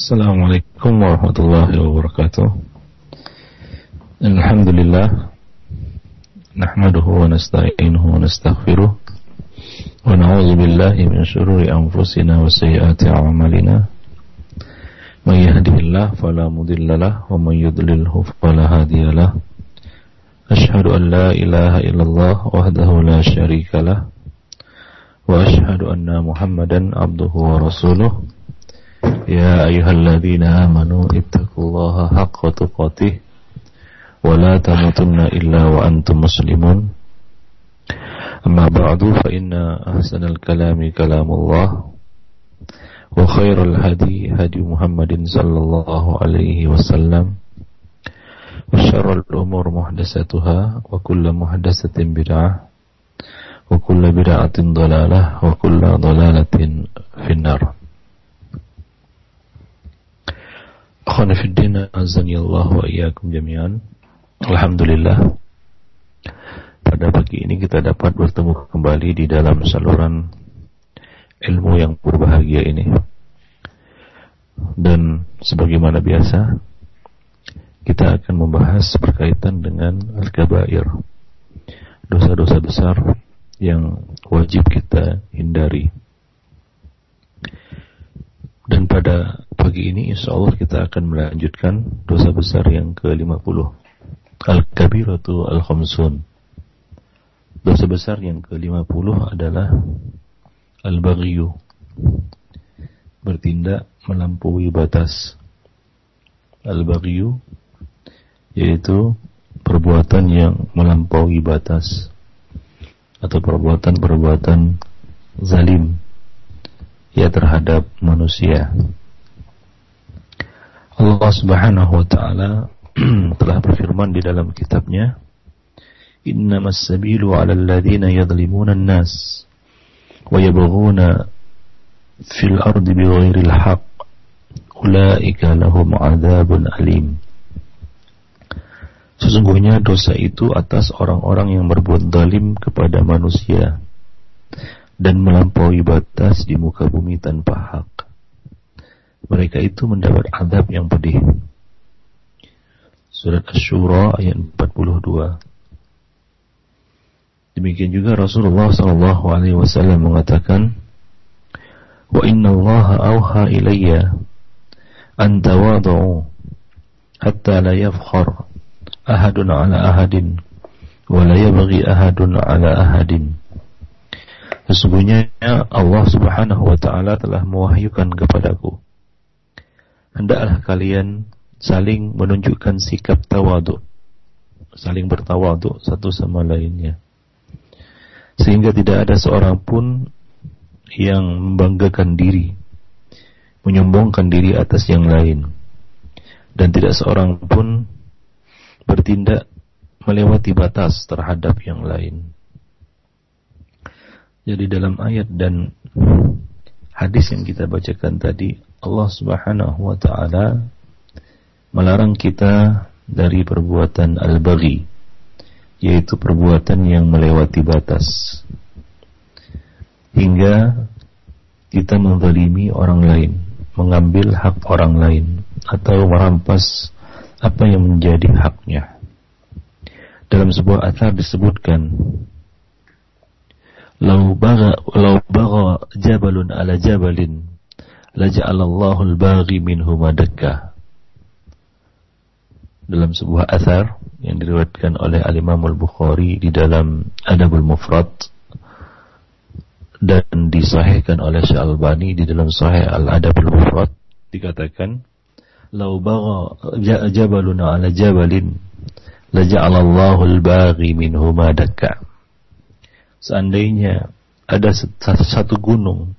Assalamualaikum warahmatullahi wabarakatuh. Alhamdulillah. Nahmaduhu wa nasta'inuhu wa nastaghfiruh. Wa na'udzu billahi min shururi anfusina wa sayyiati a'malina. May yahdihillahu fala mudilla lahu wa may yudlilhu fala hadiya lahu. Ashhadu an la ilaha illallah wahdahu la syarika lahu. Wa ashhadu anna Muhammadan abduhu wa rasuluh. يا أيها الذين آمنوا اتقوا الله حق تقاته ولا تموتن إلا وأنتم مسلمون. أما بعد فإن أحسن الكلام كلام الله وخير الهدي هدي محمد صلى الله عليه وسلم وشر الأمور محدثاتها وكل محدثة بدعة وكل بدعة ضلالة وكل ضلالة في النار. Wa iyyakum jami'an. Alhamdulillah. Pada pagi ini kita dapat bertemu kembali di dalam saluran ilmu yang berbahagia ini. Dan sebagaimana biasa, kita akan membahas berkaitan dengan al-kabair. Dosa-dosa besar yang wajib kita hindari. Dan pada pagi ini insya Allah kita akan melanjutkan dosa besar yang ke-50. Al-Kabiratu Al-Khamsun. Dosa besar yang ke-50 adalah Al-Baghyu. Bertindak melampaui batas. Al-Baghyu yaitu perbuatan yang melampaui batas atau perbuatan-perbuatan zalim ya terhadap manusia. Allah Subhanahu wa taala telah berfirman di dalam kitabnya, "Innamas sabilu 'alal ladzina yadhlimuna an-nas wa yabghuna fil ardi bighairil haqq ulaika lahum 'adzabun alim." Sesungguhnya dosa itu atas orang-orang yang berbuat zalim kepada manusia dan melampaui batas di muka bumi tanpa hak. Mereka itu mendapat azab yang pedih. Surat Asy-Syura ayat 42. Demikian juga Rasulullah sallallahu alaihi wasallam mengatakan, "Wa inna Allah auha ilayya an tawadu hatta la yafkhar ahadun ala ahadin wa la yabghi ahadun ala ahadin." Sesungguhnya Allah Subhanahu wa taala telah mewahyukan kepadaku. Hendaklah kalian saling menunjukkan sikap tawadu, saling bertawadu satu sama lainnya. Sehingga tidak ada seorang pun yang membanggakan diri, menyombongkan diri atas yang lain. Dan tidak seorang pun bertindak melewati batas terhadap yang lain. Jadi dalam ayat dan hadis yang kita bacakan tadi Allah Subhanahu wa taala melarang kita dari perbuatan al-baghi yaitu perbuatan yang melewati batas hingga kita menzalimi orang lain, mengambil hak orang lain atau merampas apa yang menjadi haknya. Dalam sebuah atar disebutkan Lau baga lau baga jabalun ala jabalin laja'alallahu al-baghi minhu madakka. Dalam sebuah asar yang diriwayatkan oleh Al-Imam Al-Bukhari di dalam Adabul Mufrad dan disahihkan oleh Syekh Al-Bani di dalam Sahih Al-Adabul Mufrad dikatakan lau baga jabalun ala jabalin laja'alallahu al-baghi minhu madakka seandainya ada satu gunung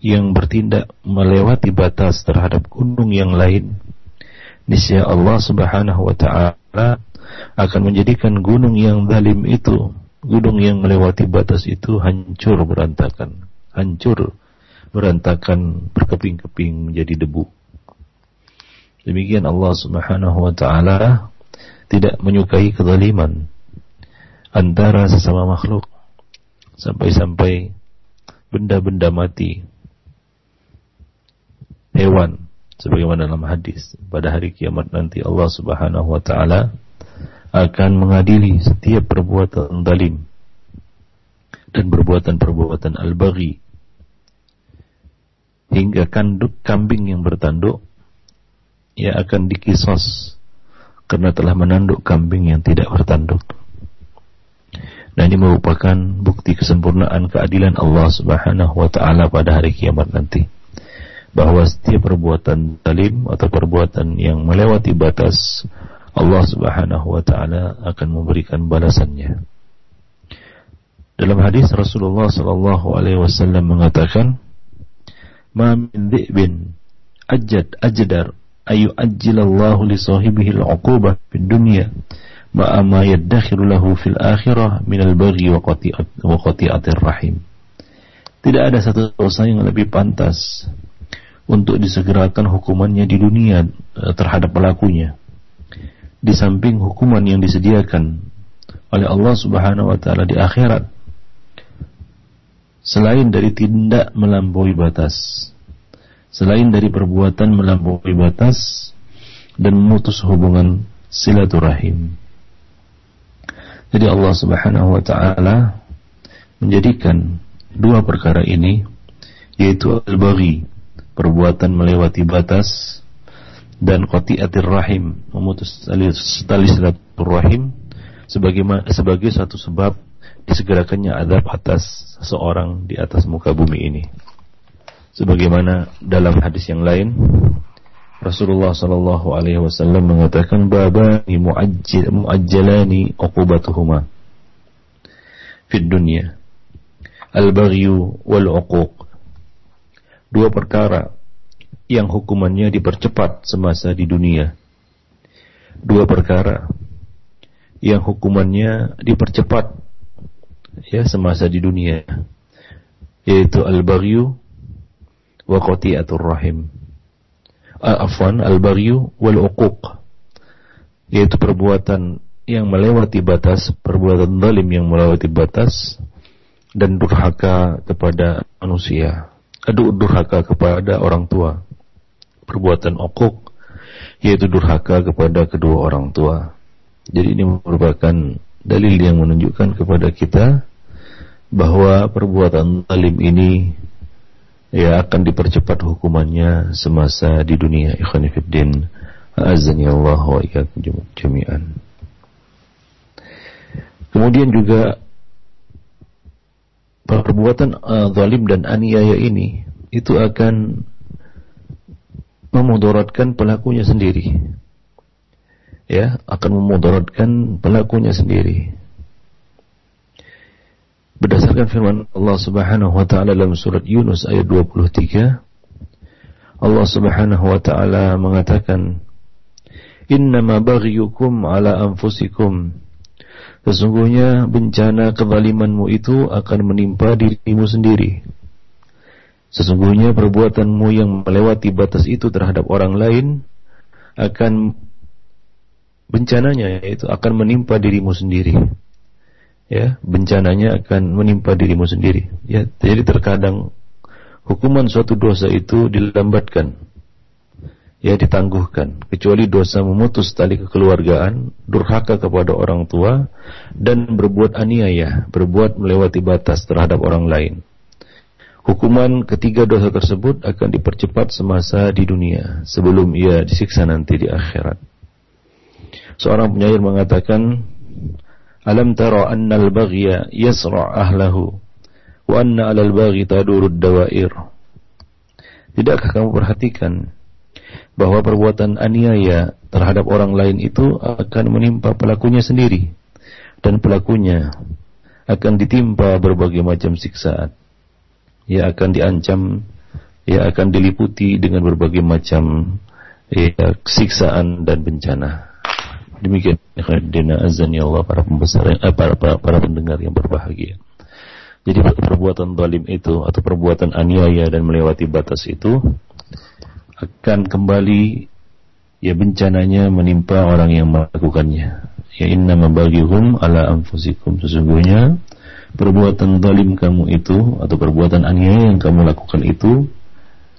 yang bertindak melewati batas terhadap gunung yang lain, niscaya Allah Subhanahu wa taala akan menjadikan gunung yang zalim itu, gunung yang melewati batas itu hancur berantakan, hancur berantakan berkeping-keping menjadi debu. Demikian Allah Subhanahu wa taala tidak menyukai kezaliman antara sesama makhluk sampai-sampai benda-benda mati, hewan sebagaimana dalam hadis pada hari kiamat nanti Allah Subhanahu wa taala akan mengadili setiap perbuatan zalim dan perbuatan-perbuatan al-baghi hingga kanduk kambing yang bertanduk ia akan dikisos karena telah menanduk kambing yang tidak bertanduk. Nah ini merupakan bukti kesempurnaan keadilan Allah Subhanahu wa taala pada hari kiamat nanti bahwa setiap perbuatan zalim atau perbuatan yang melewati batas Allah Subhanahu wa taala akan memberikan balasannya. Dalam hadis Rasulullah sallallahu alaihi wasallam mengatakan, "Ma min dhi'bin ajad ajdar ayu ajjilallahu li sahibihi al-'uqubah fid dunya ma ma yaddakhiru lahu fil akhirah min al-baghi wa qati'atir rahim." Tidak ada satu dosa yang lebih pantas untuk disegerakan hukumannya di dunia eh, terhadap pelakunya. Di samping hukuman yang disediakan oleh Allah Subhanahu wa taala di akhirat selain dari tindak melampaui batas selain dari perbuatan melampaui batas dan memutus hubungan silaturahim jadi Allah Subhanahu wa taala menjadikan dua perkara ini yaitu al-baghi perbuatan melewati batas dan qati'atir rahim memutus tali silaturahim sebagai sebagai satu sebab disegerakannya adab atas seseorang di atas muka bumi ini. Sebagaimana dalam hadis yang lain Rasulullah sallallahu alaihi wasallam mengatakan babani muajjal muajjalani uqubatuhuma fid dunya al-baghyu wal uquq dua perkara yang hukumannya dipercepat semasa di dunia. Dua perkara yang hukumannya dipercepat ya semasa di dunia yaitu al-baghyu wa qati'atur rahim. Afwan al-baghyu wal uquq yaitu perbuatan yang melewati batas, perbuatan zalim yang melewati batas dan durhaka kepada manusia adu durhaka kepada orang tua. Perbuatan okuk yaitu durhaka kepada kedua orang tua. Jadi ini merupakan dalil yang menunjukkan kepada kita bahwa perbuatan talim ini ya akan dipercepat hukumannya semasa di dunia ikhwanifiddin azan ya Allah wa jami'an kemudian juga perbuatan uh, zalim dan aniaya ini itu akan memudaratkan pelakunya sendiri. Ya, akan memudaratkan pelakunya sendiri. Berdasarkan firman Allah Subhanahu wa taala dalam surat Yunus ayat 23, Allah Subhanahu wa taala mengatakan, "Innama baghyukum ala anfusikum." Sesungguhnya bencana kezalimanmu itu akan menimpa dirimu sendiri. Sesungguhnya perbuatanmu yang melewati batas itu terhadap orang lain akan bencananya yaitu akan menimpa dirimu sendiri. Ya, bencananya akan menimpa dirimu sendiri. Ya, jadi terkadang hukuman suatu dosa itu dilambatkan ya ditangguhkan kecuali dosa memutus tali kekeluargaan, durhaka kepada orang tua dan berbuat aniaya, berbuat melewati batas terhadap orang lain. Hukuman ketiga dosa tersebut akan dipercepat semasa di dunia sebelum ia disiksa nanti di akhirat. Seorang penyair mengatakan, "Alam tara anna al-baghya yasra' ahlahu wa anna 'alal baghi tadurud dawair." Tidakkah kamu perhatikan bahwa perbuatan aniaya terhadap orang lain itu akan menimpa pelakunya sendiri dan pelakunya akan ditimpa berbagai macam siksaan. Ia akan diancam, ia akan diliputi dengan berbagai macam ya, siksaan dan bencana. Demikian dina azan ya Allah para pembesar eh, para, para, para pendengar yang berbahagia. Jadi perbuatan zalim itu atau perbuatan aniaya dan melewati batas itu akan kembali ya bencananya menimpa orang yang melakukannya. Ya inna mabaghihum ala anfusikum sesungguhnya perbuatan zalim kamu itu atau perbuatan aniaya yang kamu lakukan itu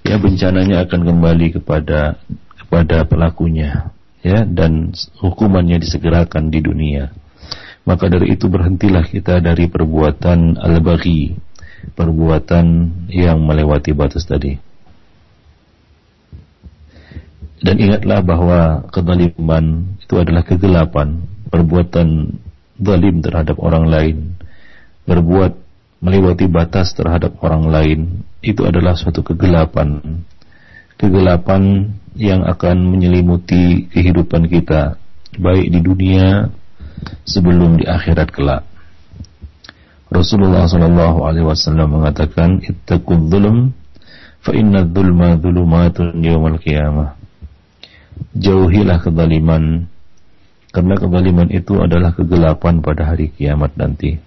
ya bencananya akan kembali kepada kepada pelakunya ya dan hukumannya disegerakan di dunia. Maka dari itu berhentilah kita dari perbuatan al-baghi perbuatan yang melewati batas tadi. Dan ingatlah bahwa kezaliman itu adalah kegelapan perbuatan zalim terhadap orang lain berbuat melewati batas terhadap orang lain itu adalah suatu kegelapan kegelapan yang akan menyelimuti kehidupan kita baik di dunia sebelum di akhirat kelak. Rasulullah sallallahu alaihi wasallam mengatakan ittaqul dzulm fa inna dzulma dzulumatun yaumal qiyamah. Jauhilah kezaliman karena kezaliman itu adalah kegelapan pada hari kiamat nanti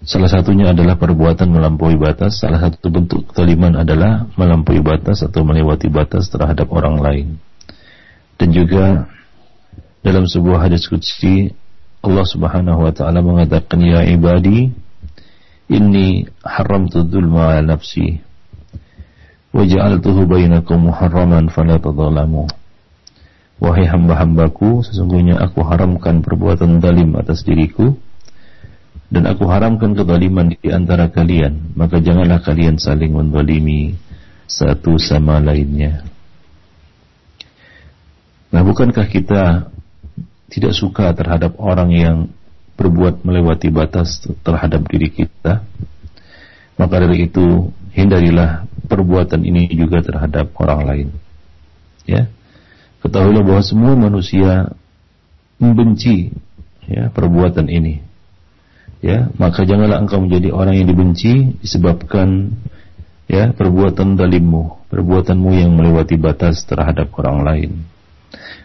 Salah satunya adalah perbuatan melampaui batas. Salah satu bentuk kezaliman adalah melampaui batas atau melewati batas terhadap orang lain. Dan juga dalam sebuah hadis qudsi Allah Subhanahu wa taala mengatakan ya ibadi inni haramtu dzulma 'ala nafsi wa ja'altuhu bainakum muharraman fala tadzalamu. Wahai hamba-hambaku, sesungguhnya aku haramkan perbuatan zalim atas diriku dan aku haramkan kezaliman di antara kalian maka janganlah kalian saling menzalimi satu sama lainnya. Nah bukankah kita tidak suka terhadap orang yang berbuat melewati batas terhadap diri kita? Maka dari itu hindarilah perbuatan ini juga terhadap orang lain. Ya ketahuilah bahwa semua manusia membenci ya perbuatan ini ya maka janganlah engkau menjadi orang yang dibenci disebabkan ya perbuatan dalimmu perbuatanmu yang melewati batas terhadap orang lain.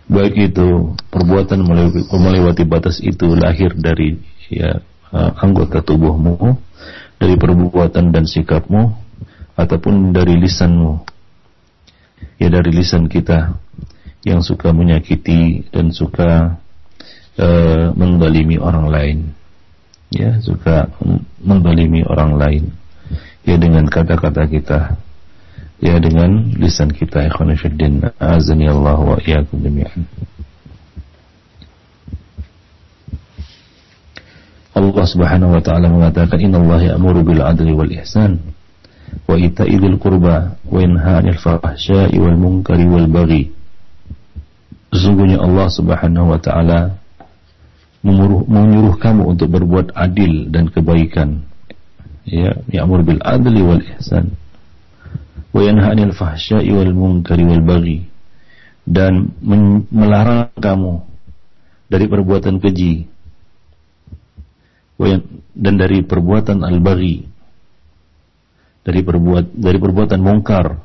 Baik itu perbuatan melewati batas itu lahir dari ya uh, anggota tubuhmu dari perbuatan dan sikapmu ataupun dari lisanmu. Ya dari lisan kita yang suka menyakiti dan suka uh, mendalimi orang lain ya suka mendolimi orang lain. Ya dengan kata-kata kita. Ya dengan lisan kita ikhwan fillah azani Allah wa iyyakum jami'an. Allah Subhanahu wa taala mengatakan innallaha ya'muru bil adli wal ihsan wa ita'i dzil qurba wa yanha 'anil fahsya'i wal munkari wal baghi. Sesungguhnya Allah Subhanahu wa taala menyuruh, menyuruh kamu untuk berbuat adil dan kebaikan. Ya, ya'mur bil adli wal ihsan. Wa yanha 'anil fahsya'i wal munkari wal baghi. Dan melarang kamu dari perbuatan keji dan dari perbuatan al-baghi dari perbuat dari perbuatan mungkar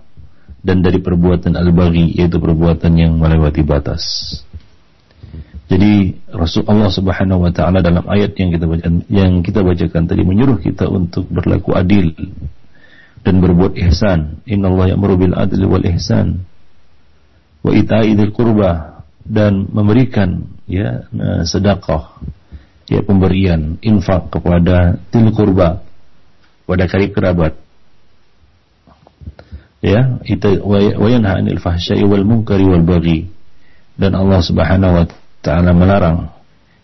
dan dari perbuatan al-baghi yaitu perbuatan yang melewati batas. Jadi Rasulullah Subhanahu wa taala dalam ayat yang kita baca, yang kita bacakan tadi menyuruh kita untuk berlaku adil dan berbuat ihsan. Innallaha ya'muru bil adli wal ihsan wa ita'i dzil qurba dan memberikan ya sedekah ya pemberian infak kepada til qurba pada karib kerabat ya itu wa yanha 'anil fahsya'i wal munkari wal baghi dan Allah Subhanahu wa Ta'ala melarang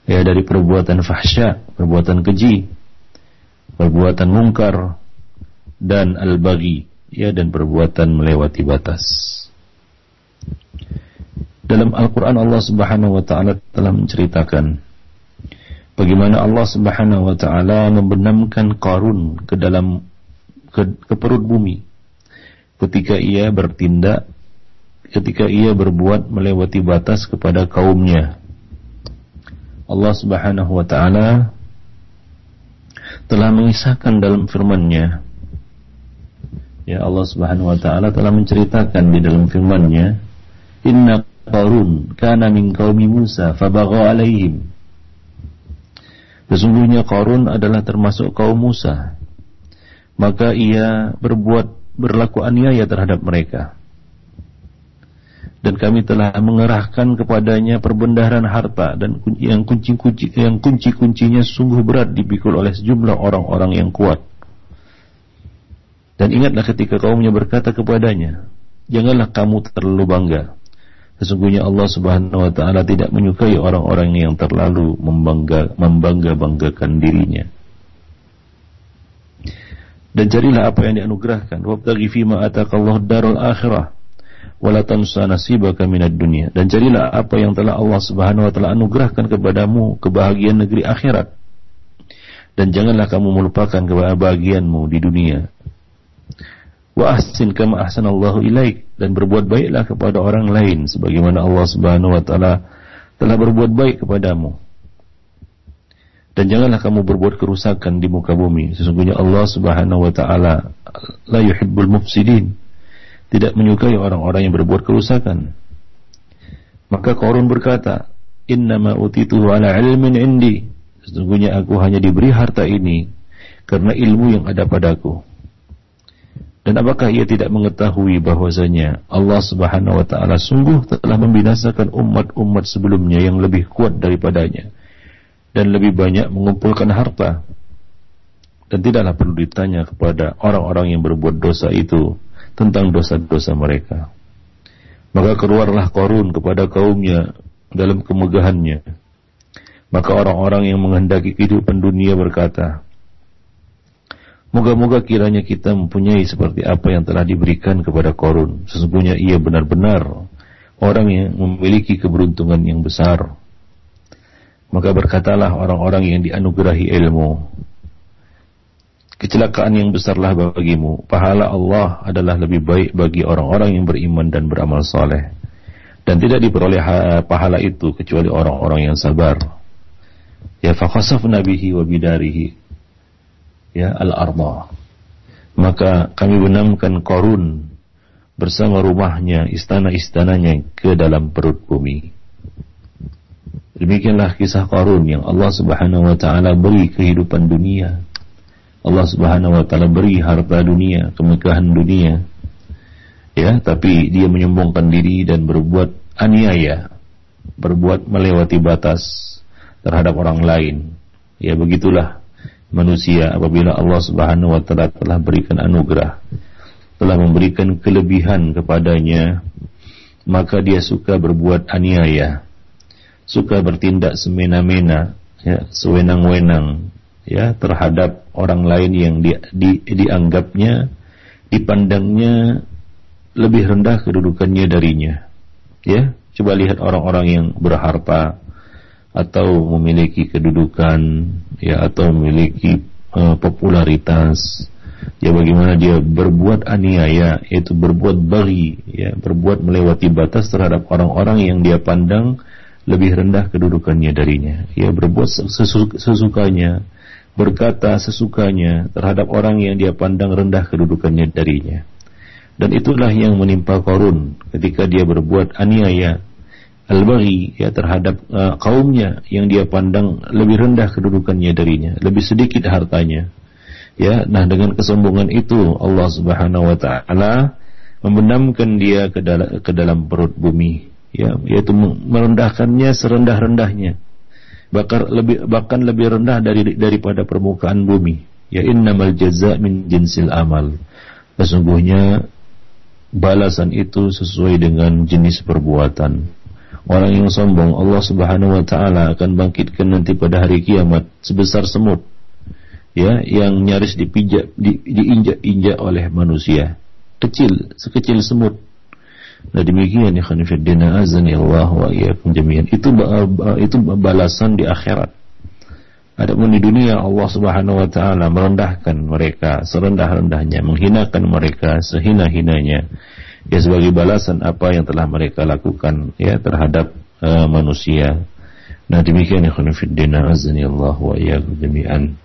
ya dari perbuatan fahsya, perbuatan keji, perbuatan mungkar dan al-baghi ya dan perbuatan melewati batas. Dalam Al-Qur'an Allah Subhanahu wa taala telah menceritakan bagaimana Allah Subhanahu wa taala membenamkan Qarun ke dalam ke, ke perut bumi ketika ia bertindak ketika ia berbuat melewati batas kepada kaumnya Allah Subhanahu wa taala telah mengisahkan dalam firman-Nya. Ya Allah Subhanahu wa taala telah menceritakan di dalam firman-Nya Inna Qarun kana min qaumi Musa fabagha alaihim. Sesungguhnya Qarun adalah termasuk kaum Musa. Maka ia berbuat berlaku aniaya terhadap mereka dan kami telah mengerahkan kepadanya perbendaharaan harta dan yang kunci-kunci yang kunci-kuncinya sungguh berat dipikul oleh sejumlah orang-orang yang kuat. Dan ingatlah ketika kaumnya berkata kepadanya, janganlah kamu terlalu bangga. Sesungguhnya Allah Subhanahu wa taala tidak menyukai orang-orang yang terlalu membangga membangga-banggakan dirinya. Dan carilah apa yang dianugerahkan. Wabtaghi fima ataqallahu darul akhirah wala tansa nasibaka minad dunya. Dan carilah apa yang telah Allah Subhanahu wa taala anugerahkan kepadamu kebahagiaan negeri akhirat. Dan janganlah kamu melupakan kebahagiaanmu di dunia. Wa ahsin kama ahsanallahu ilaik. Dan berbuat baiklah kepada orang lain sebagaimana Allah Subhanahu wa taala telah berbuat baik kepadamu. Dan janganlah kamu berbuat kerusakan di muka bumi. Sesungguhnya Allah Subhanahu wa taala la yuhibbul mufsidin tidak menyukai orang-orang yang berbuat kerusakan. Maka Korun berkata, Innama utituhu ala ilmin indi. Sesungguhnya aku hanya diberi harta ini karena ilmu yang ada padaku. Dan apakah ia tidak mengetahui bahwasanya Allah Subhanahu wa taala sungguh telah membinasakan umat-umat sebelumnya yang lebih kuat daripadanya dan lebih banyak mengumpulkan harta. Dan tidaklah perlu ditanya kepada orang-orang yang berbuat dosa itu tentang dosa-dosa mereka. Maka keluarlah korun kepada kaumnya dalam kemegahannya. Maka orang-orang yang menghendaki kehidupan dunia berkata, Moga-moga kiranya kita mempunyai seperti apa yang telah diberikan kepada korun. Sesungguhnya ia benar-benar orang yang memiliki keberuntungan yang besar. Maka berkatalah orang-orang yang dianugerahi ilmu, Kecelakaan yang besarlah bagimu. Pahala Allah adalah lebih baik bagi orang-orang yang beriman dan beramal soleh. Dan tidak diperoleh pahala itu kecuali orang-orang yang sabar. Ya fakhasaf nabihi wa bidarihi. Ya al-arda. Maka kami benamkan korun bersama rumahnya, istana-istananya ke dalam perut bumi. Demikianlah kisah korun yang Allah subhanahu wa ta'ala beri kehidupan dunia Allah Subhanahu wa taala beri harta dunia, kemegahan dunia. Ya, tapi dia menyombongkan diri dan berbuat aniaya, berbuat melewati batas terhadap orang lain. Ya, begitulah manusia apabila Allah Subhanahu wa taala telah berikan anugerah, telah memberikan kelebihan kepadanya, maka dia suka berbuat aniaya, suka bertindak semena-mena, ya, sewenang-wenang, ya terhadap orang lain yang di, di, dianggapnya dipandangnya lebih rendah kedudukannya darinya. Ya coba lihat orang-orang yang berharta atau memiliki kedudukan ya atau memiliki uh, popularitas. Ya bagaimana dia berbuat aniaya yaitu berbuat bagi ya berbuat melewati batas terhadap orang-orang yang dia pandang lebih rendah kedudukannya darinya. Ya berbuat sesukanya berkata sesukanya terhadap orang yang dia pandang rendah kedudukannya darinya. Dan itulah yang menimpa Korun ketika dia berbuat aniaya al-baghi ya terhadap uh, kaumnya yang dia pandang lebih rendah kedudukannya darinya, lebih sedikit hartanya. Ya, nah dengan kesombongan itu Allah Subhanahu wa taala membenamkan dia ke dalam ke dalam perut bumi, ya, yaitu merendahkannya serendah-rendahnya bahkan lebih bahkan lebih rendah dari daripada permukaan bumi. Ya innamal jaza min jinsil amal. Sesungguhnya balasan itu sesuai dengan jenis perbuatan. Orang yang sombong Allah Subhanahu wa taala akan bangkitkan nanti pada hari kiamat sebesar semut. Ya, yang nyaris dipijak di, diinjak-injak oleh manusia. Kecil, sekecil semut. Nah demikian ya khanifiddina azani Allah wa iyyakum jami'an. Itu itu balasan di akhirat. Adapun di dunia Allah Subhanahu wa taala merendahkan mereka serendah-rendahnya, menghinakan mereka sehina-hinanya. Ya sebagai balasan apa yang telah mereka lakukan ya terhadap uh, manusia. Nah demikian ya khanifiddina azani Allah wa iyyakum jami'an.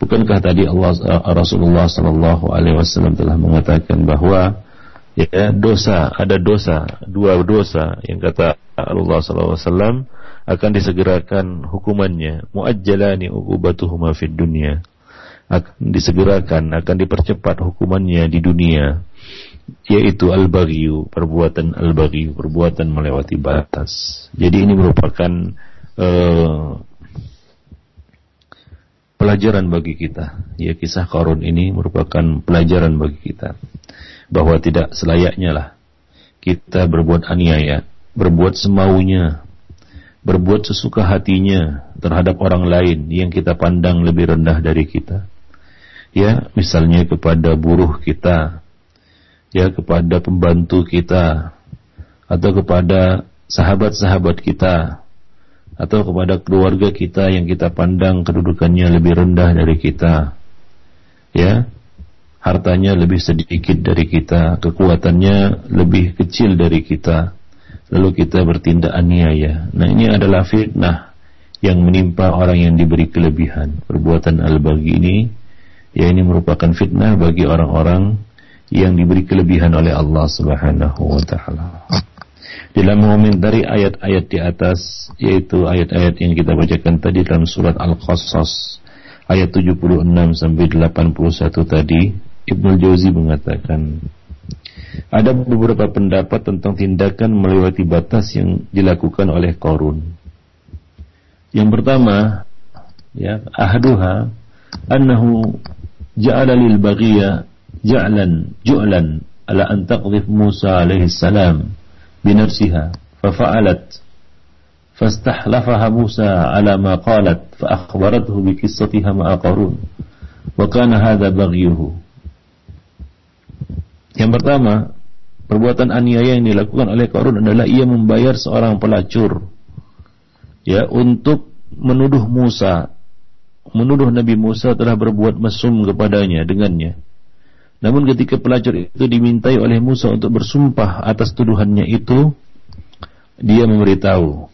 Bukankah tadi Allah uh, Rasulullah sallallahu alaihi wasallam telah mengatakan bahwa ya dosa ada dosa dua dosa yang kata Allah SAW akan disegerakan hukumannya. Muajjalani uqubatuhuma fid dunya. Akan disegerakan akan dipercepat hukumannya di dunia. Yaitu al-baghyu perbuatan al-baghyu perbuatan melewati batas. Jadi ini merupakan uh, pelajaran bagi kita. Ya kisah Korun ini merupakan pelajaran bagi kita bahwa tidak selayaknya lah kita berbuat aniaya, berbuat semaunya, berbuat sesuka hatinya terhadap orang lain yang kita pandang lebih rendah dari kita. Ya, misalnya kepada buruh kita, ya kepada pembantu kita, atau kepada sahabat-sahabat kita, atau kepada keluarga kita yang kita pandang kedudukannya lebih rendah dari kita. Ya, hartanya lebih sedikit dari kita, kekuatannya lebih kecil dari kita, lalu kita bertindak aniaya. Nah ini adalah fitnah yang menimpa orang yang diberi kelebihan. Perbuatan al-bagi ini, ya ini merupakan fitnah bagi orang-orang yang diberi kelebihan oleh Allah Subhanahu wa taala. Dalam mengomentari ayat-ayat di atas yaitu ayat-ayat yang kita bacakan tadi dalam surat Al-Qasas ayat 76 sampai 81 tadi Ibnu Jauzi mengatakan ada beberapa pendapat tentang tindakan melewati batas yang dilakukan oleh Korun. Yang pertama, ya, ahduha annahu ja'ala lil baghiya ja'lan ju'lan ala an taqdhif Musa alaihi salam binafsiha fafa'alat فاستحلفها موسى على ما قالت فأخبرته بقصتها مع قارون وكان هذا بغيه yang pertama, perbuatan aniaya yang dilakukan oleh Qarun adalah ia membayar seorang pelacur ya untuk menuduh Musa, menuduh Nabi Musa telah berbuat mesum kepadanya dengannya. Namun ketika pelacur itu dimintai oleh Musa untuk bersumpah atas tuduhannya itu, dia memberitahu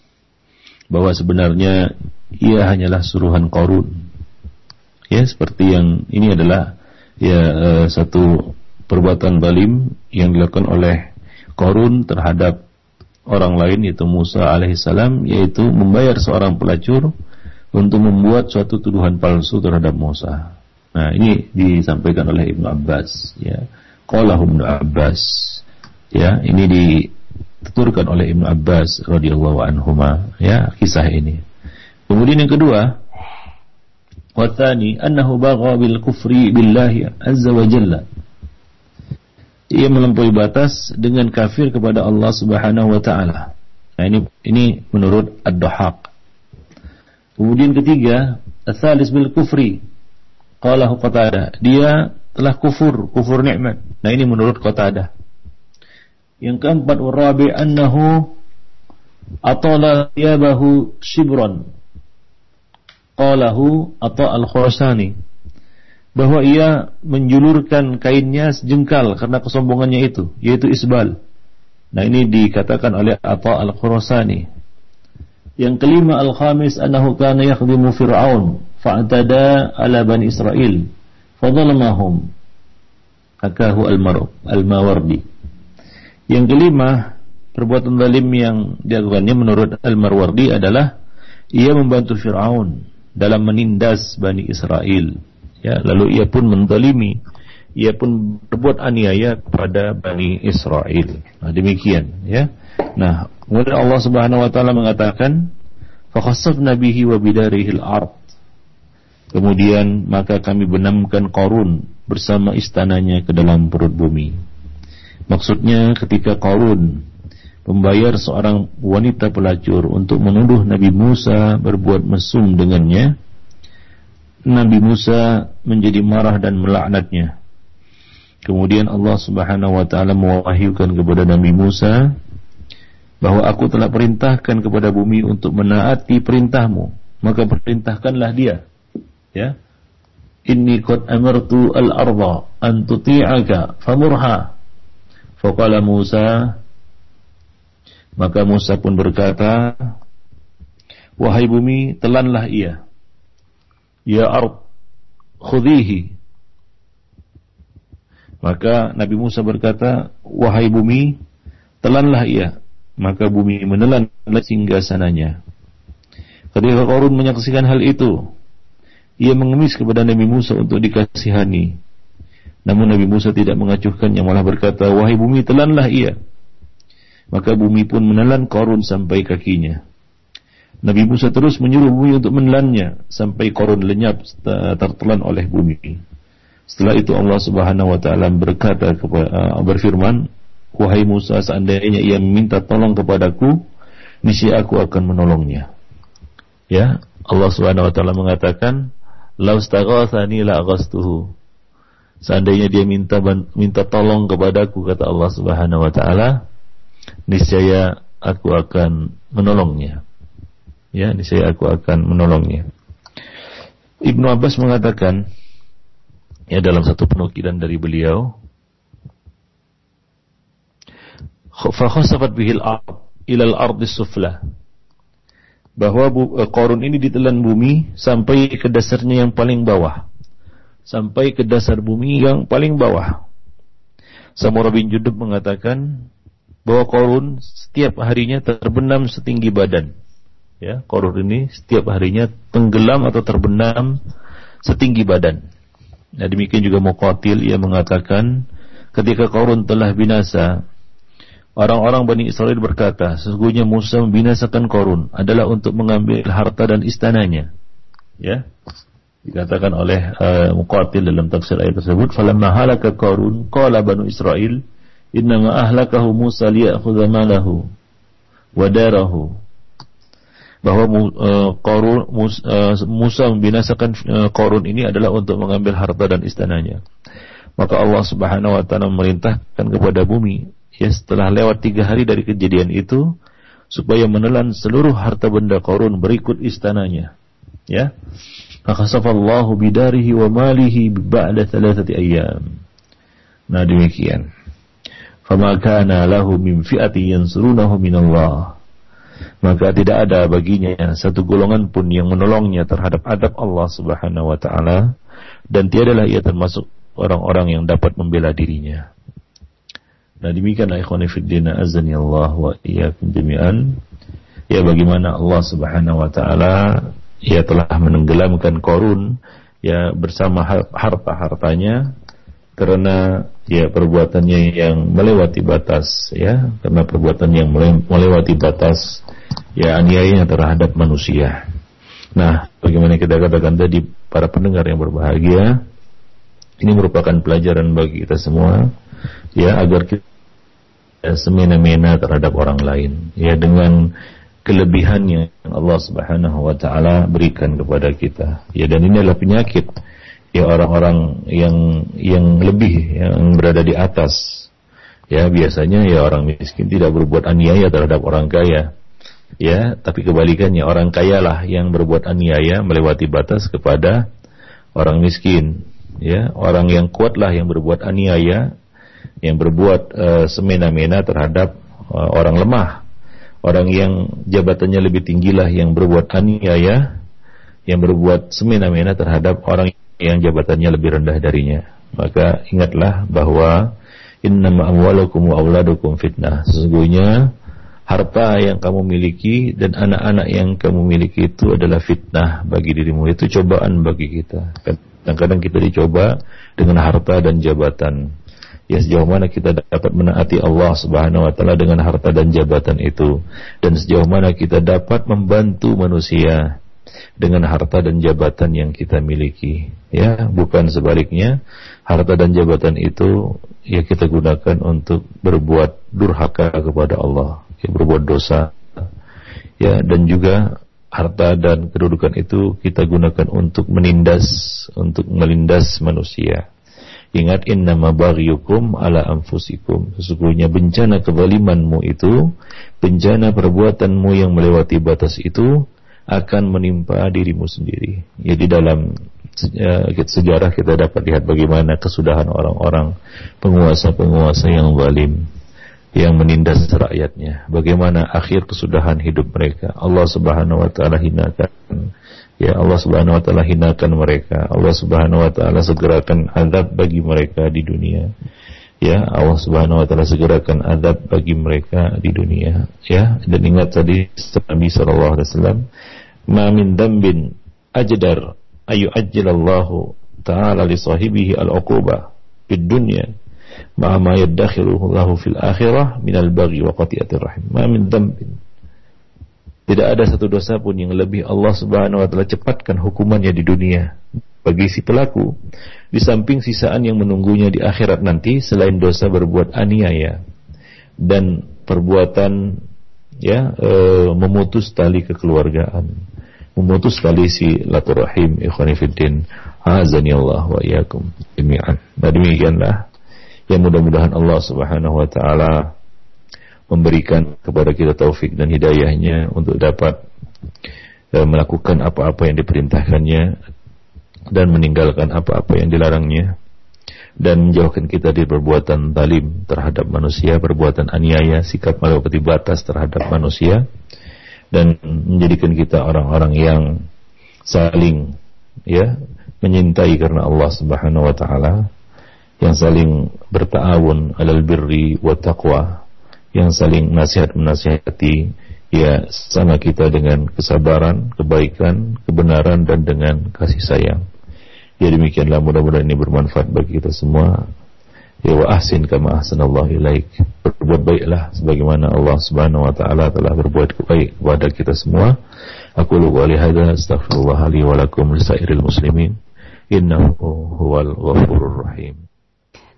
bahwa sebenarnya ia hanyalah suruhan Qarun. Ya, seperti yang ini adalah ya uh, satu perbuatan balim yang dilakukan oleh Korun terhadap orang lain yaitu Musa alaihissalam yaitu membayar seorang pelacur untuk membuat suatu tuduhan palsu terhadap Musa. Nah ini disampaikan oleh Ibnu Abbas ya. Qala Ibnu Abbas ya ini dituturkan oleh Ibnu Abbas radhiyallahu anhuma ya kisah ini. Kemudian yang kedua Watani annahu bagha bil kufri billahi azza wa jalla ia melampaui batas dengan kafir kepada Allah Subhanahu wa taala. Nah ini ini menurut Ad-Dhahaq. Kemudian ketiga, ats bil kufri. Qala Qatadah, dia telah kufur, kufur nikmat. Nah ini menurut Qatadah. Yang keempat, warabi annahu atala yabahu shibran. Qalahu ata al-Khurasani bahwa ia menjulurkan kainnya sejengkal karena kesombongannya itu, yaitu isbal. Nah ini dikatakan oleh Atta al-Khurasani. Yang kelima al-khamis annahu kana yakhdimu Fir'aun fa'tada ala bani Israel fadhalamahum. Hakahu al-Mawardi. Yang kelima perbuatan zalim yang dilakukannya menurut al-Marwardi adalah ia membantu Fir'aun dalam menindas Bani Israel ya lalu ia pun mendalimi ia pun berbuat aniaya kepada Bani Israel. Nah, demikian ya. Nah kemudian Allah Subhanahu wa taala mengatakan fakhasafna bihi wa bidarihil ard. Kemudian maka kami benamkan Qarun bersama istananya ke dalam perut bumi. Maksudnya ketika Qarun membayar seorang wanita pelacur untuk menuduh Nabi Musa berbuat mesum dengannya Nabi Musa menjadi marah dan melaknatnya. Kemudian Allah Subhanahu wa taala mewahyukan kepada Nabi Musa bahwa aku telah perintahkan kepada bumi untuk menaati perintahmu, maka perintahkanlah dia. Ya. Inni qad amartu al-ardha an tuti'aka famurha. Faqala Musa maka Musa pun berkata, Wahai bumi, telanlah ia. Ya ard khudihi Maka Nabi Musa berkata Wahai bumi Telanlah ia. Maka bumi menelan singgasananya Ketika Qarun menyaksikan hal itu. Ia mengemis kepada Nabi Musa untuk dikasihani. Namun Nabi Musa tidak mengacuhkannya Malah berkata Wahai bumi telanlah ia. Maka bumi pun menelan Qarun sampai kakinya Nabi Musa terus menyuruh bumi untuk menelannya sampai korun lenyap tertelan oleh bumi. Setelah itu Allah Subhanahu wa taala berkata kepada uh, berfirman, "Wahai Musa, seandainya ia meminta tolong kepadaku, niscaya aku akan menolongnya." Ya, Allah Subhanahu wa taala mengatakan, "Laustaghatsani la aghastuhu." Seandainya dia minta minta tolong kepadaku kata Allah Subhanahu wa taala, niscaya aku akan menolongnya ya saya aku akan menolongnya. Ibnu Abbas mengatakan ya dalam satu penukilan dari beliau fakhasafat bihil ilal ardi sufla. Bahwa eh, korun ini ditelan bumi sampai ke dasarnya yang paling bawah. Sampai ke dasar bumi yang paling bawah. Samura bin Judub mengatakan bahwa korun setiap harinya terbenam setinggi badan ya korun ini setiap harinya tenggelam atau terbenam setinggi badan. Nah demikian juga Muqatil ia mengatakan ketika korun telah binasa orang-orang Bani Israel berkata sesungguhnya Musa membinasakan korun adalah untuk mengambil harta dan istananya. Ya dikatakan oleh uh, dalam tafsir ayat tersebut falamma halaka korun qala banu Israel innama ahlakahu Musa liya'khudha malahu wa bahwa uh, Musa membinasakan uh, ini adalah untuk mengambil harta dan istananya. Maka Allah Subhanahu wa taala memerintahkan kepada bumi ya setelah lewat tiga hari dari kejadian itu supaya menelan seluruh harta benda Qarun berikut istananya. Ya. Maka safallahu bidarihi wa malihi ba'da thalathati ayyam. Nah demikian. Fama kana lahu min fi'ati yansurunahu min Allah maka tidak ada baginya satu golongan pun yang menolongnya terhadap adab Allah Subhanahu wa taala dan tiadalah ia termasuk orang-orang yang dapat membela dirinya. Nah demikianlah ikhwan azani Allah wa iyyakum jami'an. Ya bagaimana Allah Subhanahu wa taala ia telah menenggelamkan Korun ya bersama harta-hartanya karena ya perbuatannya yang melewati batas ya karena perbuatan yang melewati batas ya aniayanya terhadap manusia. Nah, bagaimana kita katakan tadi para pendengar yang berbahagia ini merupakan pelajaran bagi kita semua ya agar kita semena-mena terhadap orang lain ya dengan kelebihannya yang Allah Subhanahu wa taala berikan kepada kita. Ya dan ini adalah penyakit ya orang-orang yang yang lebih yang berada di atas. Ya biasanya ya orang miskin tidak berbuat aniaya terhadap orang kaya. Ya tapi kebalikannya orang kaya lah yang berbuat aniaya melewati batas kepada orang miskin. Ya orang yang kuat lah yang berbuat aniaya yang berbuat uh, semena-mena terhadap uh, orang lemah. Orang yang jabatannya lebih tinggilah yang berbuat aniaya yang berbuat semena-mena terhadap orang yang jabatannya lebih rendah darinya. Maka ingatlah bahwa innama amwalukum wa fitnah. Sesungguhnya harta yang kamu miliki dan anak-anak yang kamu miliki itu adalah fitnah bagi dirimu. Itu cobaan bagi kita. Kadang-kadang kita dicoba dengan harta dan jabatan. Ya sejauh mana kita dapat menaati Allah Subhanahu wa taala dengan harta dan jabatan itu dan sejauh mana kita dapat membantu manusia dengan harta dan jabatan yang kita miliki. Ya bukan sebaliknya harta dan jabatan itu ya kita gunakan untuk berbuat durhaka kepada Allah ya berbuat dosa. Ya dan juga harta dan kedudukan itu kita gunakan untuk menindas untuk melindas manusia. Ingat innama baghyukum ala anfusikum. Sesungguhnya bencana kezalimanmu itu, bencana perbuatanmu yang melewati batas itu akan menimpa dirimu sendiri. Ya di dalam sejarah kita dapat lihat bagaimana kesudahan orang-orang penguasa-penguasa yang zalim yang menindas rakyatnya. Bagaimana akhir kesudahan hidup mereka. Allah Subhanahu wa taala hinakan Ya Allah Subhanahu wa taala hinakan mereka. Allah Subhanahu wa taala segerakan azab bagi mereka di dunia. Ya, Allah Subhanahu wa taala segerakan azab bagi mereka di dunia. Ya, dan ingat tadi Nabi sallallahu alaihi wasallam ma min dambin ajdar ayu ajjalallahu ta'ala li sahibihi al-uquba fid dunya ma ma yaddakhiruhu lahu fil akhirah min al-baghi wa qati'atir rahim. Ma min dambin. Tidak ada satu dosa pun yang lebih Allah Subhanahu wa taala cepatkan hukumannya di dunia bagi si pelaku di samping sisaan yang menunggunya di akhirat nanti selain dosa berbuat aniaya dan perbuatan ya e, memutus tali kekeluargaan memutus tali si laturahim ikhwani fiddin azani Allah wa iyyakum jami'an. Nah demikianlah yang mudah-mudahan Allah Subhanahu wa taala memberikan kepada kita taufik dan hidayahnya untuk dapat uh, melakukan apa-apa yang diperintahkannya dan meninggalkan apa-apa yang dilarangnya dan menjauhkan kita dari perbuatan talim terhadap manusia, perbuatan aniaya, sikap melewati batas terhadap manusia dan menjadikan kita orang-orang yang saling ya menyintai karena Allah Subhanahu wa taala yang saling bertawun alal birri wa taqwa yang saling nasihat menasihati ya sama kita dengan kesabaran, kebaikan, kebenaran dan dengan kasih sayang. Ya demikianlah mudah-mudahan ini bermanfaat bagi kita semua. Ya wa ahsin kama ahsanallahu ilaik. Berbuat baiklah sebagaimana Allah Subhanahu wa taala telah berbuat baik kepada kita semua. Aku lu wa lihada astaghfirullah li wa lakum lisairil muslimin. Innahu huwal ghafurur rahim.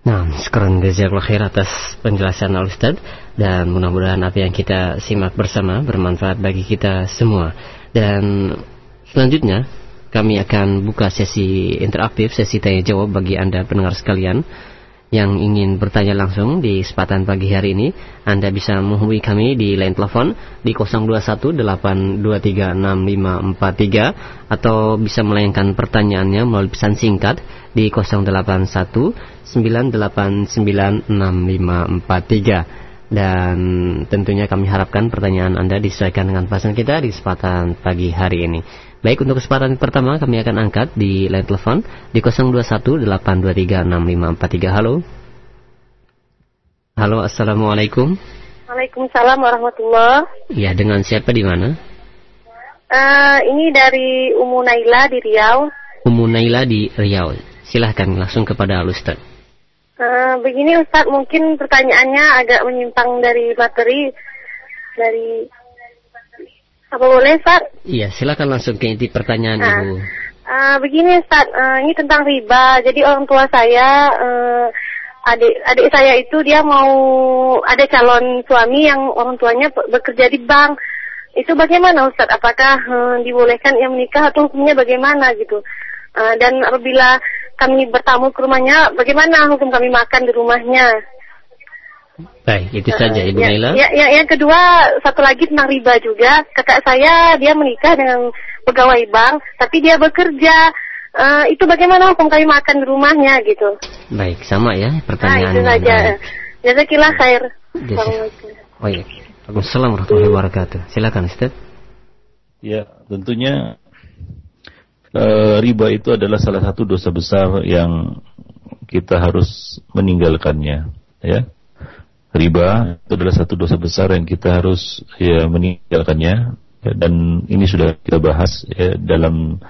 Nah, sekarang jazakallah khair atas penjelasan Al Ustaz dan mudah-mudahan apa yang kita simak bersama bermanfaat bagi kita semua. Dan selanjutnya kami akan buka sesi interaktif, sesi tanya jawab bagi Anda pendengar sekalian yang ingin bertanya langsung di kesempatan pagi hari ini, Anda bisa menghubungi kami di line telepon di 0218236543 atau bisa melayangkan pertanyaannya melalui pesan singkat di 0819896543 dan tentunya kami harapkan pertanyaan Anda disesuaikan dengan pasangan kita di kesempatan pagi hari ini. Baik, untuk kesempatan pertama kami akan angkat di line telepon di 0218236543. Halo. Halo, Assalamualaikum. Waalaikumsalam warahmatullahi. Ya, dengan siapa di mana? Uh, ini dari Umu Naila di Riau. Umu Naila di Riau. Silahkan langsung kepada Ustaz. Uh, begini Ustaz, mungkin pertanyaannya agak menyimpang dari materi dari apa boleh, Ustaz? Iya, silakan langsung ke inti pertanyaan nah, Ibu. Uh, begini, Ustaz, uh, ini tentang riba. Jadi orang tua saya, uh, adik adik saya itu dia mau ada calon suami yang orang tuanya bekerja di bank. Itu bagaimana, Ustaz? Apakah uh, dibolehkan ia menikah atau hukumnya bagaimana gitu? Uh, dan apabila kami bertamu ke rumahnya, bagaimana hukum kami makan di rumahnya? Baik, itu uh, saja Ibu ya, Naila. Ya, ya, yang kedua satu lagi tentang riba juga. Kakak saya dia menikah dengan pegawai bank, tapi dia bekerja. Uh, itu bagaimana hukum kami makan di rumahnya gitu? Baik, sama ya pertanyaan. Nah, itu saja. Jazakillah khair. Oh iya. Assalamualaikum warahmatullahi wabarakatuh. Silakan Ustaz. Ya, tentunya uh, riba itu adalah salah satu dosa besar yang kita harus meninggalkannya, ya riba itu adalah satu dosa besar yang kita harus ya meninggalkannya. Ya, dan ini sudah kita bahas ya, dalam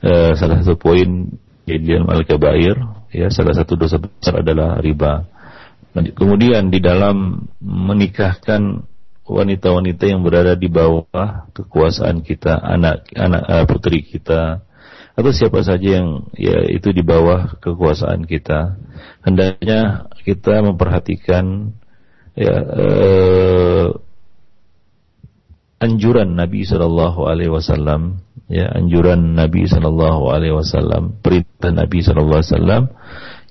uh, salah satu poin ya, di dalam al-kabair. Ya salah satu dosa besar adalah riba. Kemudian di dalam menikahkan wanita-wanita yang berada di bawah kekuasaan kita, anak anak uh, putri kita atau siapa saja yang ya itu di bawah kekuasaan kita, hendaknya kita memperhatikan ya uh, anjuran Nabi Shallallahu Alaihi Wasallam ya anjuran Nabi Shallallahu Alaihi Wasallam perintah Nabi Shallallahu Alaihi Wasallam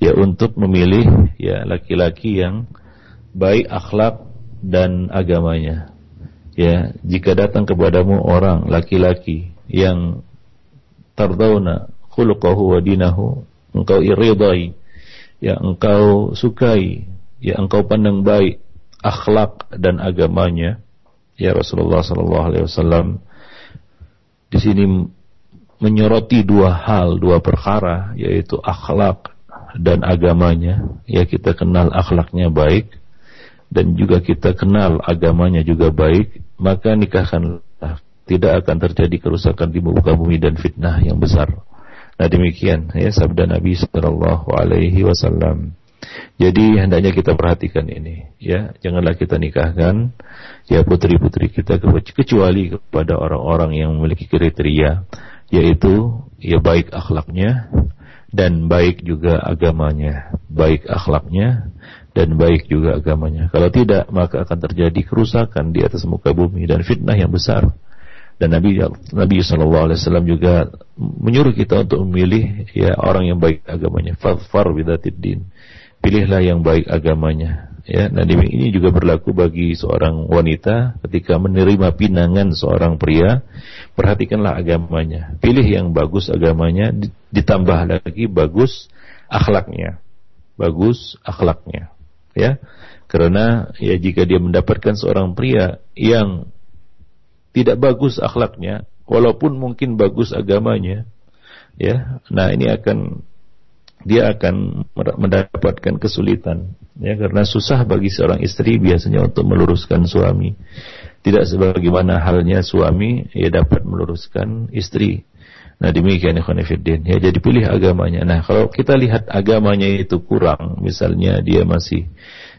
ya untuk memilih ya laki-laki yang baik akhlak dan agamanya. Ya jika datang kepadamu orang laki-laki yang tardawna khuluquhu wa dinahu engkau iridai ya engkau sukai ya engkau pandang baik akhlak dan agamanya ya Rasulullah sallallahu alaihi wasallam di sini menyoroti dua hal, dua perkara yaitu akhlak dan agamanya. Ya kita kenal akhlaknya baik dan juga kita kenal agamanya juga baik, maka nikahkanlah tidak akan terjadi kerusakan di muka bumi dan fitnah yang besar. Nah demikian ya sabda Nabi sallallahu alaihi wasallam. Jadi hendaknya kita perhatikan ini, ya. Janganlah kita nikahkan ya putri-putri kita kecuali kepada orang-orang yang memiliki kriteria yaitu ya baik akhlaknya dan baik juga agamanya, baik akhlaknya dan baik juga agamanya. Kalau tidak, maka akan terjadi kerusakan di atas muka bumi dan fitnah yang besar. Dan Nabi Nabi Shallallahu Alaihi Wasallam juga menyuruh kita untuk memilih ya orang yang baik agamanya. Far bidatid din pilihlah yang baik agamanya. Ya, nah ini juga berlaku bagi seorang wanita ketika menerima pinangan seorang pria, perhatikanlah agamanya. Pilih yang bagus agamanya, ditambah lagi bagus akhlaknya. Bagus akhlaknya. Ya. Karena ya jika dia mendapatkan seorang pria yang tidak bagus akhlaknya, walaupun mungkin bagus agamanya, ya. Nah, ini akan dia akan mendapatkan kesulitan. Ya karena susah bagi seorang istri biasanya untuk meluruskan suami. Tidak sebagaimana halnya suami ya dapat meluruskan istri. Nah demikian ikhwan ya jadi pilih agamanya. Nah kalau kita lihat agamanya itu kurang misalnya dia masih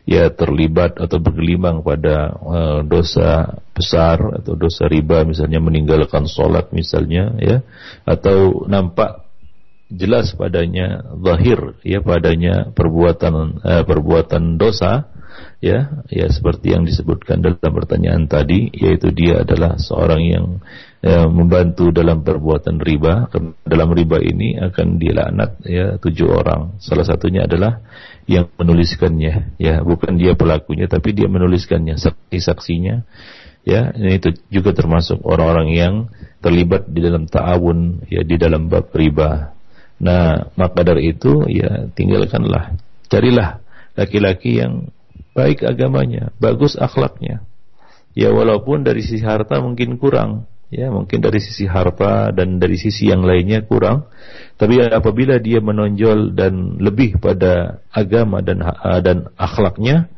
ya terlibat atau bergelimang pada uh, dosa besar atau dosa riba misalnya meninggalkan sholat misalnya ya atau nampak jelas padanya zahir ya padanya perbuatan uh, perbuatan dosa ya ya seperti yang disebutkan dalam pertanyaan tadi yaitu dia adalah seorang yang uh, membantu dalam perbuatan riba. Dalam riba ini akan dilaknat ya tujuh orang. Salah satunya adalah yang menuliskannya ya bukan dia pelakunya tapi dia menuliskannya saksi-saksinya ya. Ini itu juga termasuk orang-orang yang terlibat di dalam ta'awun ya di dalam bab riba Nah, maka dari itu ya tinggalkanlah. Carilah laki-laki yang baik agamanya, bagus akhlaknya. Ya walaupun dari sisi harta mungkin kurang, ya mungkin dari sisi harta dan dari sisi yang lainnya kurang, tapi apabila dia menonjol dan lebih pada agama dan dan akhlaknya,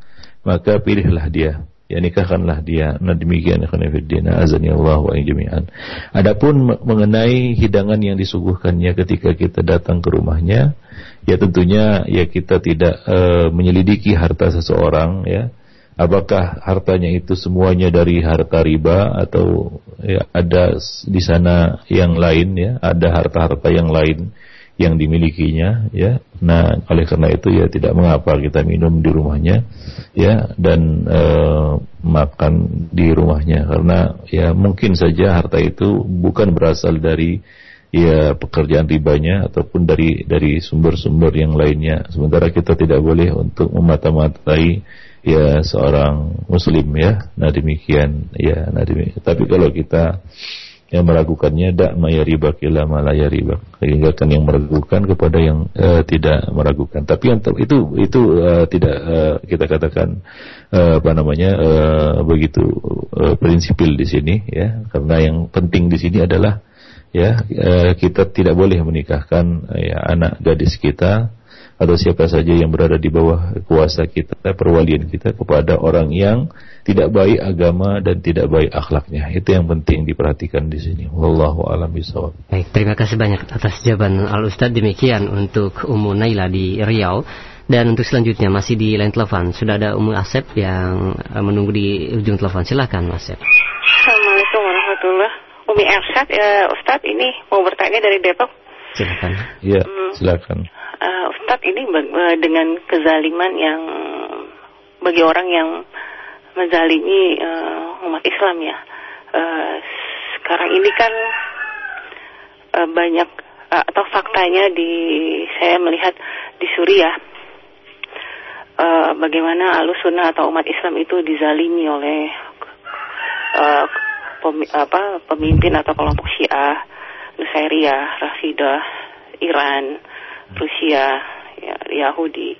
maka pilihlah dia ya nikahkanlah dia. Nah demikian khonifidina azani Allah wa jami'an. Adapun mengenai hidangan yang disuguhkannya ketika kita datang ke rumahnya, ya tentunya ya kita tidak uh, menyelidiki harta seseorang ya. Apakah hartanya itu semuanya dari harta riba atau ya, ada di sana yang lain ya, ada harta-harta yang lain yang dimilikinya ya. Nah oleh karena itu ya tidak mengapa kita minum di rumahnya ya dan e, makan di rumahnya. Karena ya mungkin saja harta itu bukan berasal dari ya pekerjaan ribanya ataupun dari dari sumber-sumber yang lainnya. Sementara kita tidak boleh untuk memata-matai ya seorang muslim ya. Nah demikian ya. Nah demikian tapi kalau kita yang meragukannya dak maya riba kila malaya riba tinggalkan yang meragukan kepada yang uh, tidak meragukan. Tapi yang itu itu uh, tidak uh, kita katakan uh, apa namanya uh, begitu uh, prinsipil di sini ya. Karena yang penting di sini adalah ya uh, kita tidak boleh menikahkan uh, ya anak gadis kita atau siapa saja yang berada di bawah kuasa kita, perwalian kita kepada orang yang tidak baik agama dan tidak baik akhlaknya. Itu yang penting diperhatikan di sini. Wallahu a'lam bishawab. Baik, terima kasih banyak atas jawaban Al Ustaz. Demikian untuk Ummu Naila di Riau. Dan untuk selanjutnya masih di line telepon sudah ada Ummu Asep yang eh, menunggu di ujung telepon. Silakan Asep. Assalamualaikum warahmatullahi Umi Ersat, ya, Ustadz ini mau bertanya dari Depok. Silakan. Iya, hmm. silakan uh, Ustadz ini uh, dengan kezaliman yang bagi orang yang menzalimi uh, umat Islam ya. Uh, sekarang ini kan uh, banyak uh, atau faktanya di saya melihat di Suriah uh, bagaimana alusuna atau umat Islam itu dizalimi oleh uh, pem, apa, pemimpin atau kelompok Syiah, Nusairiyah, Rafidah, Iran Rusia, ya, Yahudi.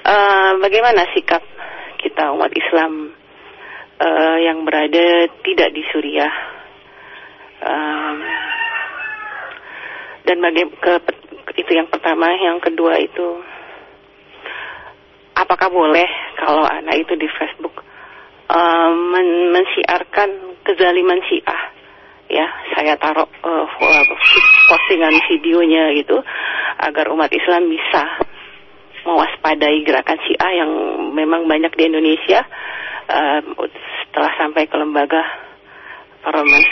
Uh, bagaimana sikap kita umat Islam uh, yang berada tidak di Suriah? Um, dan bagaimana ke, itu yang pertama, yang kedua itu apakah boleh kalau anak itu di Facebook uh, men mensiarkan kezaliman Syiah? ya saya taruh uh, postingan videonya gitu agar umat Islam bisa mewaspadai gerakan Syiah yang memang banyak di Indonesia uh, setelah sampai ke lembaga parlemen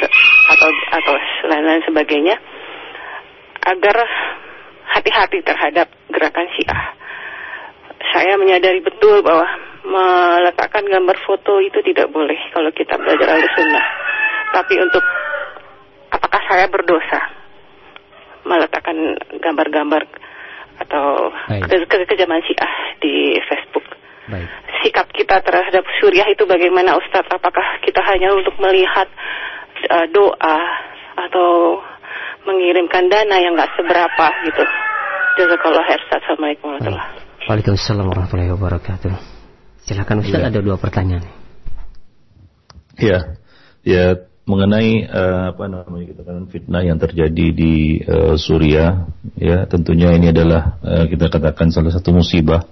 atau atau lain-lain sebagainya agar hati-hati terhadap gerakan Syiah. Saya menyadari betul bahwa meletakkan gambar foto itu tidak boleh kalau kita belajar al sunnah. Tapi untuk apakah saya berdosa meletakkan gambar-gambar atau ke ke kejaman Syiah di Facebook? Baik. Sikap kita terhadap Suriah itu bagaimana Ustadz? Apakah kita hanya untuk melihat uh, doa atau mengirimkan dana yang nggak seberapa gitu? Jazakallah khair. Assalamualaikum warahmatullahi wabarakatuh. Waalaikumsalam warahmatullahi wabarakatuh. Silakan Ustaz ya. ada dua pertanyaan. Ya, ya mengenai uh, apa namanya kita kan fitnah yang terjadi di uh, Suriah, ya. Tentunya ini adalah uh, kita katakan salah satu musibah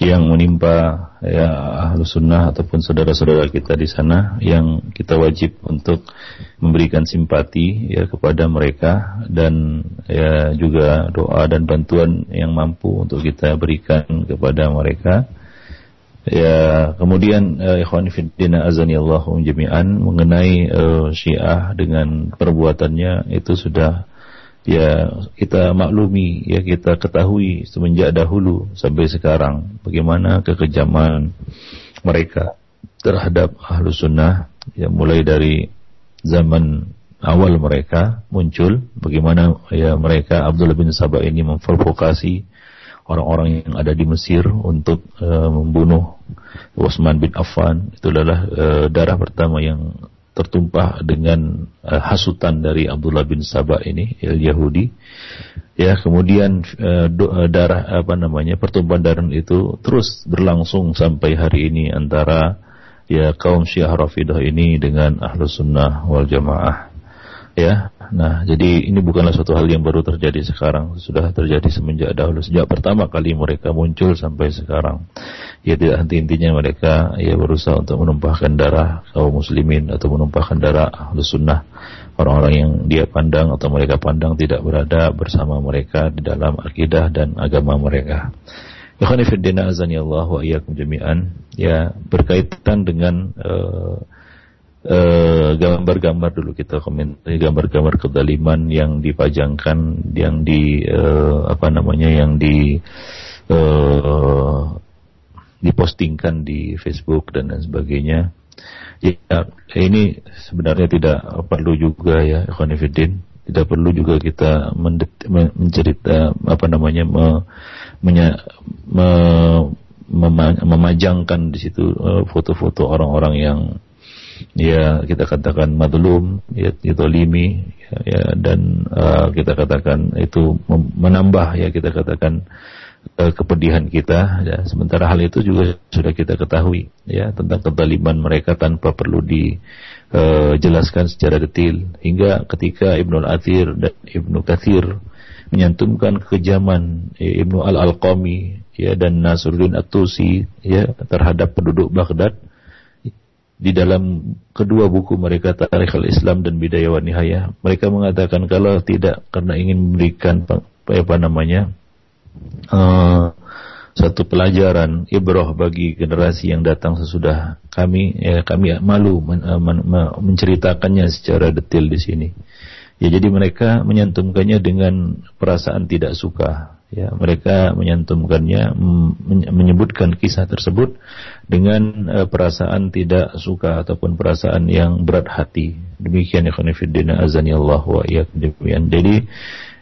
yang menimpa ya ahlu sunnah ataupun saudara-saudara kita di sana yang kita wajib untuk memberikan simpati ya kepada mereka dan ya juga doa dan bantuan yang mampu untuk kita berikan kepada mereka Ya, kemudian uh, ikhwan fillah azani Allahu jami'an mengenai uh, Syiah dengan perbuatannya itu sudah ya kita maklumi, ya kita ketahui semenjak dahulu sampai sekarang bagaimana kekejaman mereka terhadap ahlu sunnah ya mulai dari zaman awal mereka muncul bagaimana ya mereka Abdullah bin Sabah ini memprovokasi orang-orang yang ada di Mesir untuk uh, membunuh Utsman bin Affan. Itu adalah uh, darah pertama yang tertumpah dengan uh, hasutan dari Abdullah bin Sabah ini il Yahudi. Ya kemudian uh, darah apa namanya pertumpahan darah itu terus berlangsung sampai hari ini antara ya kaum Syiah Rafidah ini dengan Ahlus Sunnah wal Jamaah ya Nah, jadi ini bukanlah suatu hal yang baru terjadi sekarang, sudah terjadi semenjak dahulu, sejak pertama kali mereka muncul sampai sekarang. Ya tidak henti-hentinya mereka ya berusaha untuk menumpahkan darah kaum muslimin atau menumpahkan darah ahlu sunnah orang-orang yang dia pandang atau mereka pandang tidak berada bersama mereka di dalam akidah dan agama mereka. Ikhwanifiddina azani Allah wa iyyakum jami'an ya berkaitan dengan uh, Eh, gambar-gambar dulu kita komentar gambar-gambar kedaliman yang dipajangkan yang di uh, apa namanya yang di uh, dipostingkan di Facebook dan lain sebagainya. Ya ini sebenarnya tidak perlu juga ya Ikhwanifidin tidak perlu juga kita mencerita apa namanya me, menya, me, memajangkan di situ foto-foto orang-orang yang ya kita katakan madlum ya limi ya, ya dan uh, kita katakan itu menambah ya kita katakan uh, kepedihan kita ya. Sementara hal itu juga sudah kita ketahui ya tentang kezaliman mereka tanpa perlu dijelaskan uh, secara detail. Hingga ketika Ibnu Al-Athir dan Ibnu Kathir menyantumkan kekejaman ya, Ibnu Al-Alqami ya dan Nasruddin At-Tusi ya terhadap penduduk Baghdad di dalam kedua buku mereka Tarikh al-Islam dan Bidayah wa Nihayah mereka mengatakan kalau tidak karena ingin memberikan apa, namanya uh, satu pelajaran ibrah bagi generasi yang datang sesudah kami ya kami malu men, uh, men, men, menceritakannya secara detail di sini. Ya jadi mereka menyantumkannya dengan perasaan tidak suka ya mereka menyantumkannya menyebutkan kisah tersebut dengan uh, perasaan tidak suka ataupun perasaan yang berat hati. Demikian ya khonifuddin azani Allah wa demikian jadi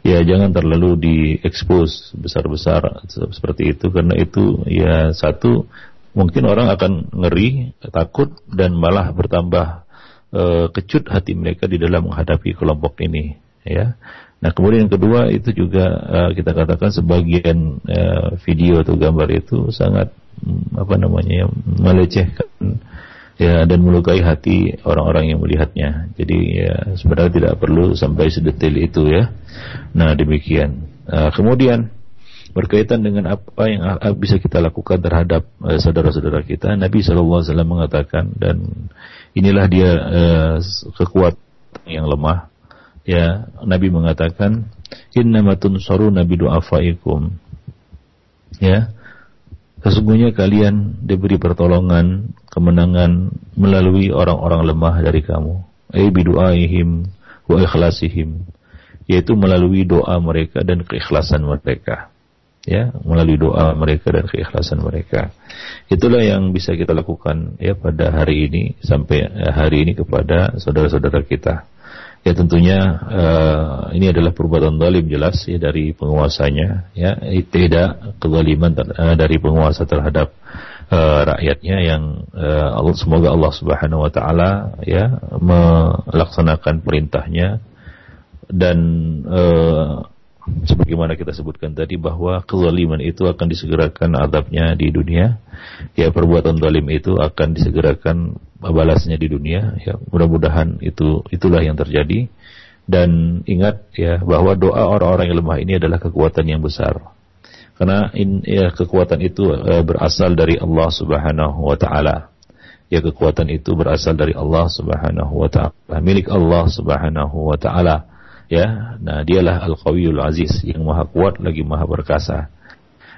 ya jangan terlalu diekspos besar-besar seperti itu karena itu ya satu mungkin orang akan ngeri takut dan malah bertambah uh, kecut hati mereka di dalam menghadapi kelompok ini ya Nah kemudian yang kedua itu juga uh, kita katakan sebagian uh, video atau gambar itu sangat um, apa namanya ya, melecehkan ya dan melukai hati orang-orang yang melihatnya. Jadi ya sebenarnya tidak perlu sampai sedetail itu ya. Nah demikian. Uh, kemudian berkaitan dengan apa yang bisa kita lakukan terhadap saudara-saudara kita, Nabi SAW mengatakan dan inilah dia uh, kekuatan yang lemah ya Nabi mengatakan innamatun saru nabi du'afaikum Ya. Sesungguhnya kalian diberi pertolongan, kemenangan melalui orang-orang lemah dari kamu. Ay bidu'aihim wa ikhlasihim. Yaitu melalui doa mereka dan keikhlasan mereka. Ya, melalui doa mereka dan keikhlasan mereka. Itulah yang bisa kita lakukan ya pada hari ini sampai hari ini kepada saudara-saudara kita ya tentunya uh, ini adalah perbuatan zalim jelas ya dari penguasanya ya. Tidak kezaliman uh, dari penguasa terhadap uh, rakyatnya yang uh, Allah semoga Allah Subhanahu wa taala ya melaksanakan perintahnya dan uh, sebagaimana kita sebutkan tadi bahwa kezaliman itu akan disegerakan adabnya di dunia. Ya perbuatan zalim itu akan disegerakan balasnya di dunia. Ya mudah-mudahan itu itulah yang terjadi. Dan ingat ya bahwa doa orang-orang yang lemah ini adalah kekuatan yang besar. Karena in, ya, kekuatan itu uh, berasal dari Allah Subhanahu wa taala. Ya kekuatan itu berasal dari Allah Subhanahu wa taala. Milik Allah Subhanahu wa taala ya nah dialah al-qawiyul aziz yang maha kuat lagi maha perkasa.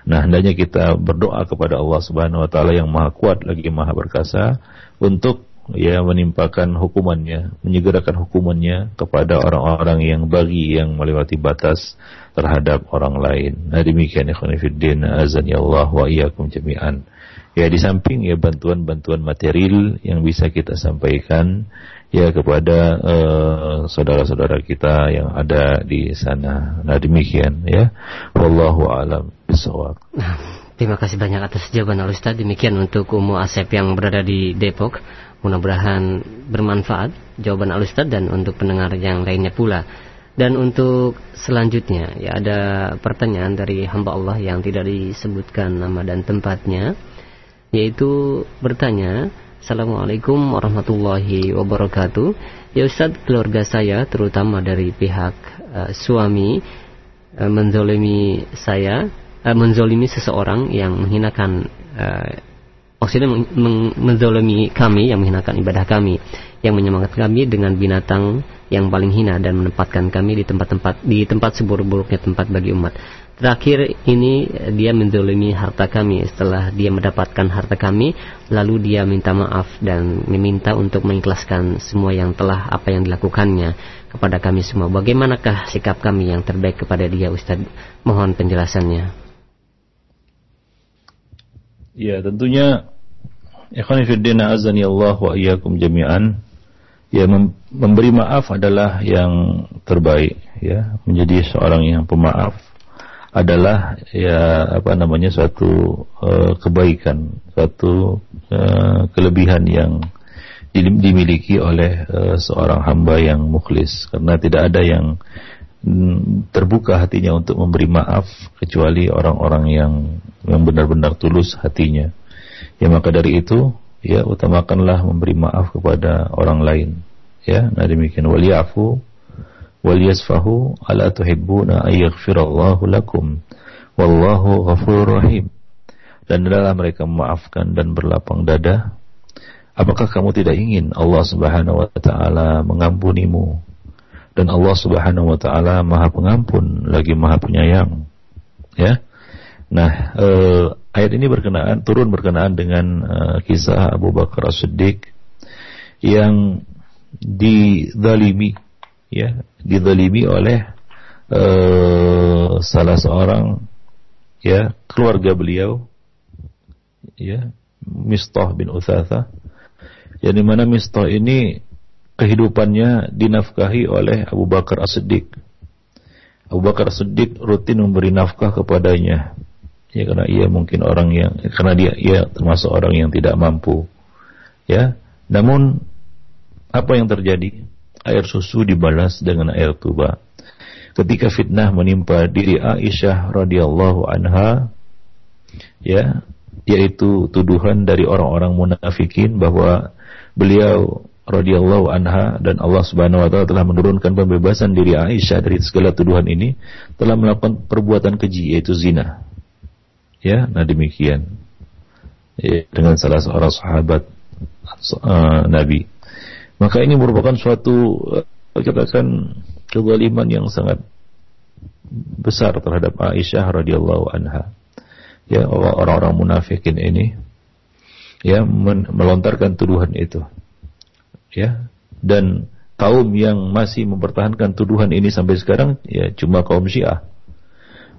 Nah hendaknya kita berdoa kepada Allah Subhanahu wa taala yang maha kuat lagi maha perkasa untuk ya menimpakan hukumannya menyegerakan hukumannya kepada orang-orang yang bagi yang melewati batas terhadap orang lain. Nah demikian ikhwan azan ya Allah wa iyyakum jami'an. Ya di samping ya bantuan-bantuan material yang bisa kita sampaikan ya kepada uh, saudara-saudara kita yang ada di sana. Nah demikian ya. Wallahu alam bisawab. Terima kasih banyak atas jawaban Al Ustaz. Demikian untuk Umu Asep yang berada di Depok. Mudah-mudahan bermanfaat jawaban Al Ustaz dan untuk pendengar yang lainnya pula. Dan untuk selanjutnya ya ada pertanyaan dari hamba Allah yang tidak disebutkan nama dan tempatnya yaitu bertanya Assalamualaikum warahmatullahi wabarakatuh. Ya Ustaz, keluarga saya terutama dari pihak uh, suami uh, menzolimi saya, uh, menzolimi seseorang yang menghinakan uh, maksudnya men menzolimi kami, yang menghinakan ibadah kami, yang menyemangatkan kami dengan binatang yang paling hina dan menempatkan kami di tempat-tempat di tempat seburuk-buruknya tempat bagi umat. Terakhir ini dia mendolimi harta kami setelah dia mendapatkan harta kami lalu dia minta maaf dan meminta untuk mengikhlaskan semua yang telah apa yang dilakukannya kepada kami semua. Bagaimanakah sikap kami yang terbaik kepada dia Ustaz? Mohon penjelasannya. Ya tentunya Ikhwan Fiddina azani Allah wa iyyakum jami'an Ya memberi maaf adalah yang terbaik ya menjadi seorang yang pemaaf adalah ya apa namanya suatu uh, kebaikan, suatu uh, kelebihan yang dimiliki oleh uh, seorang hamba yang mukhlis karena tidak ada yang mm, terbuka hatinya untuk memberi maaf kecuali orang-orang yang yang benar-benar tulus hatinya. Ya maka dari itu ya utamakanlah memberi maaf kepada orang lain. Ya, nah demikian waliyafu wal yasfahu ala tuhibbuna ay yaghfirallahu lakum wallahu ghafurur rahim dan adalah mereka memaafkan dan berlapang dada. Apakah kamu tidak ingin Allah Subhanahu wa taala mengampunimu? Dan Allah Subhanahu wa taala Maha Pengampun lagi Maha Penyayang. Ya? Nah eh, ayat ini berkenaan turun berkenaan dengan eh, kisah Abu Bakar As-Siddiq yang dizalimi ya didolimi oleh uh, salah seorang ya keluarga beliau ya Mistah bin Utsatha yang di mana Mistah ini kehidupannya dinafkahi oleh Abu Bakar As-Siddiq. Abu Bakar As-Siddiq rutin memberi nafkah kepadanya. Ya karena ia mungkin orang yang karena dia ia termasuk orang yang tidak mampu. Ya namun apa yang terjadi air susu dibalas dengan air tuba. Ketika fitnah menimpa diri Aisyah radhiyallahu anha, ya, yaitu tuduhan dari orang-orang munafikin bahwa beliau radhiyallahu anha dan Allah Subhanahu wa taala telah menurunkan pembebasan diri Aisyah dari segala tuduhan ini telah melakukan perbuatan keji yaitu zina. Ya, nah demikian. Ya, dengan salah seorang sahabat uh, Nabi. Maka ini merupakan suatu eh, katakan kezaliman yang sangat besar terhadap Aisyah radhiyallahu anha. ya orang-orang munafikin ini ya melontarkan tuduhan itu. Ya dan kaum yang masih mempertahankan tuduhan ini sampai sekarang ya cuma kaum Syiah.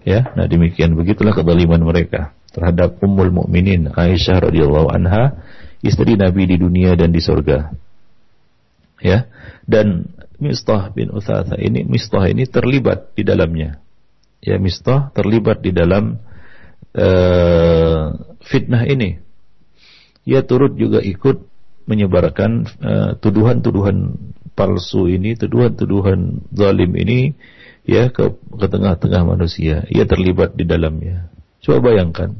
Ya nah demikian begitulah kezaliman mereka terhadap Ummul Mukminin Aisyah radhiyallahu anha istri Nabi di dunia dan di surga ya dan Mistah bin Uthatha ini Mistah ini terlibat di dalamnya ya Mistah terlibat di dalam uh, fitnah ini ia turut juga ikut menyebarkan eh, tuduhan-tuduhan uh, palsu ini, tuduhan-tuduhan zalim ini ya ke ke tengah-tengah manusia. Ia terlibat di dalamnya. Coba bayangkan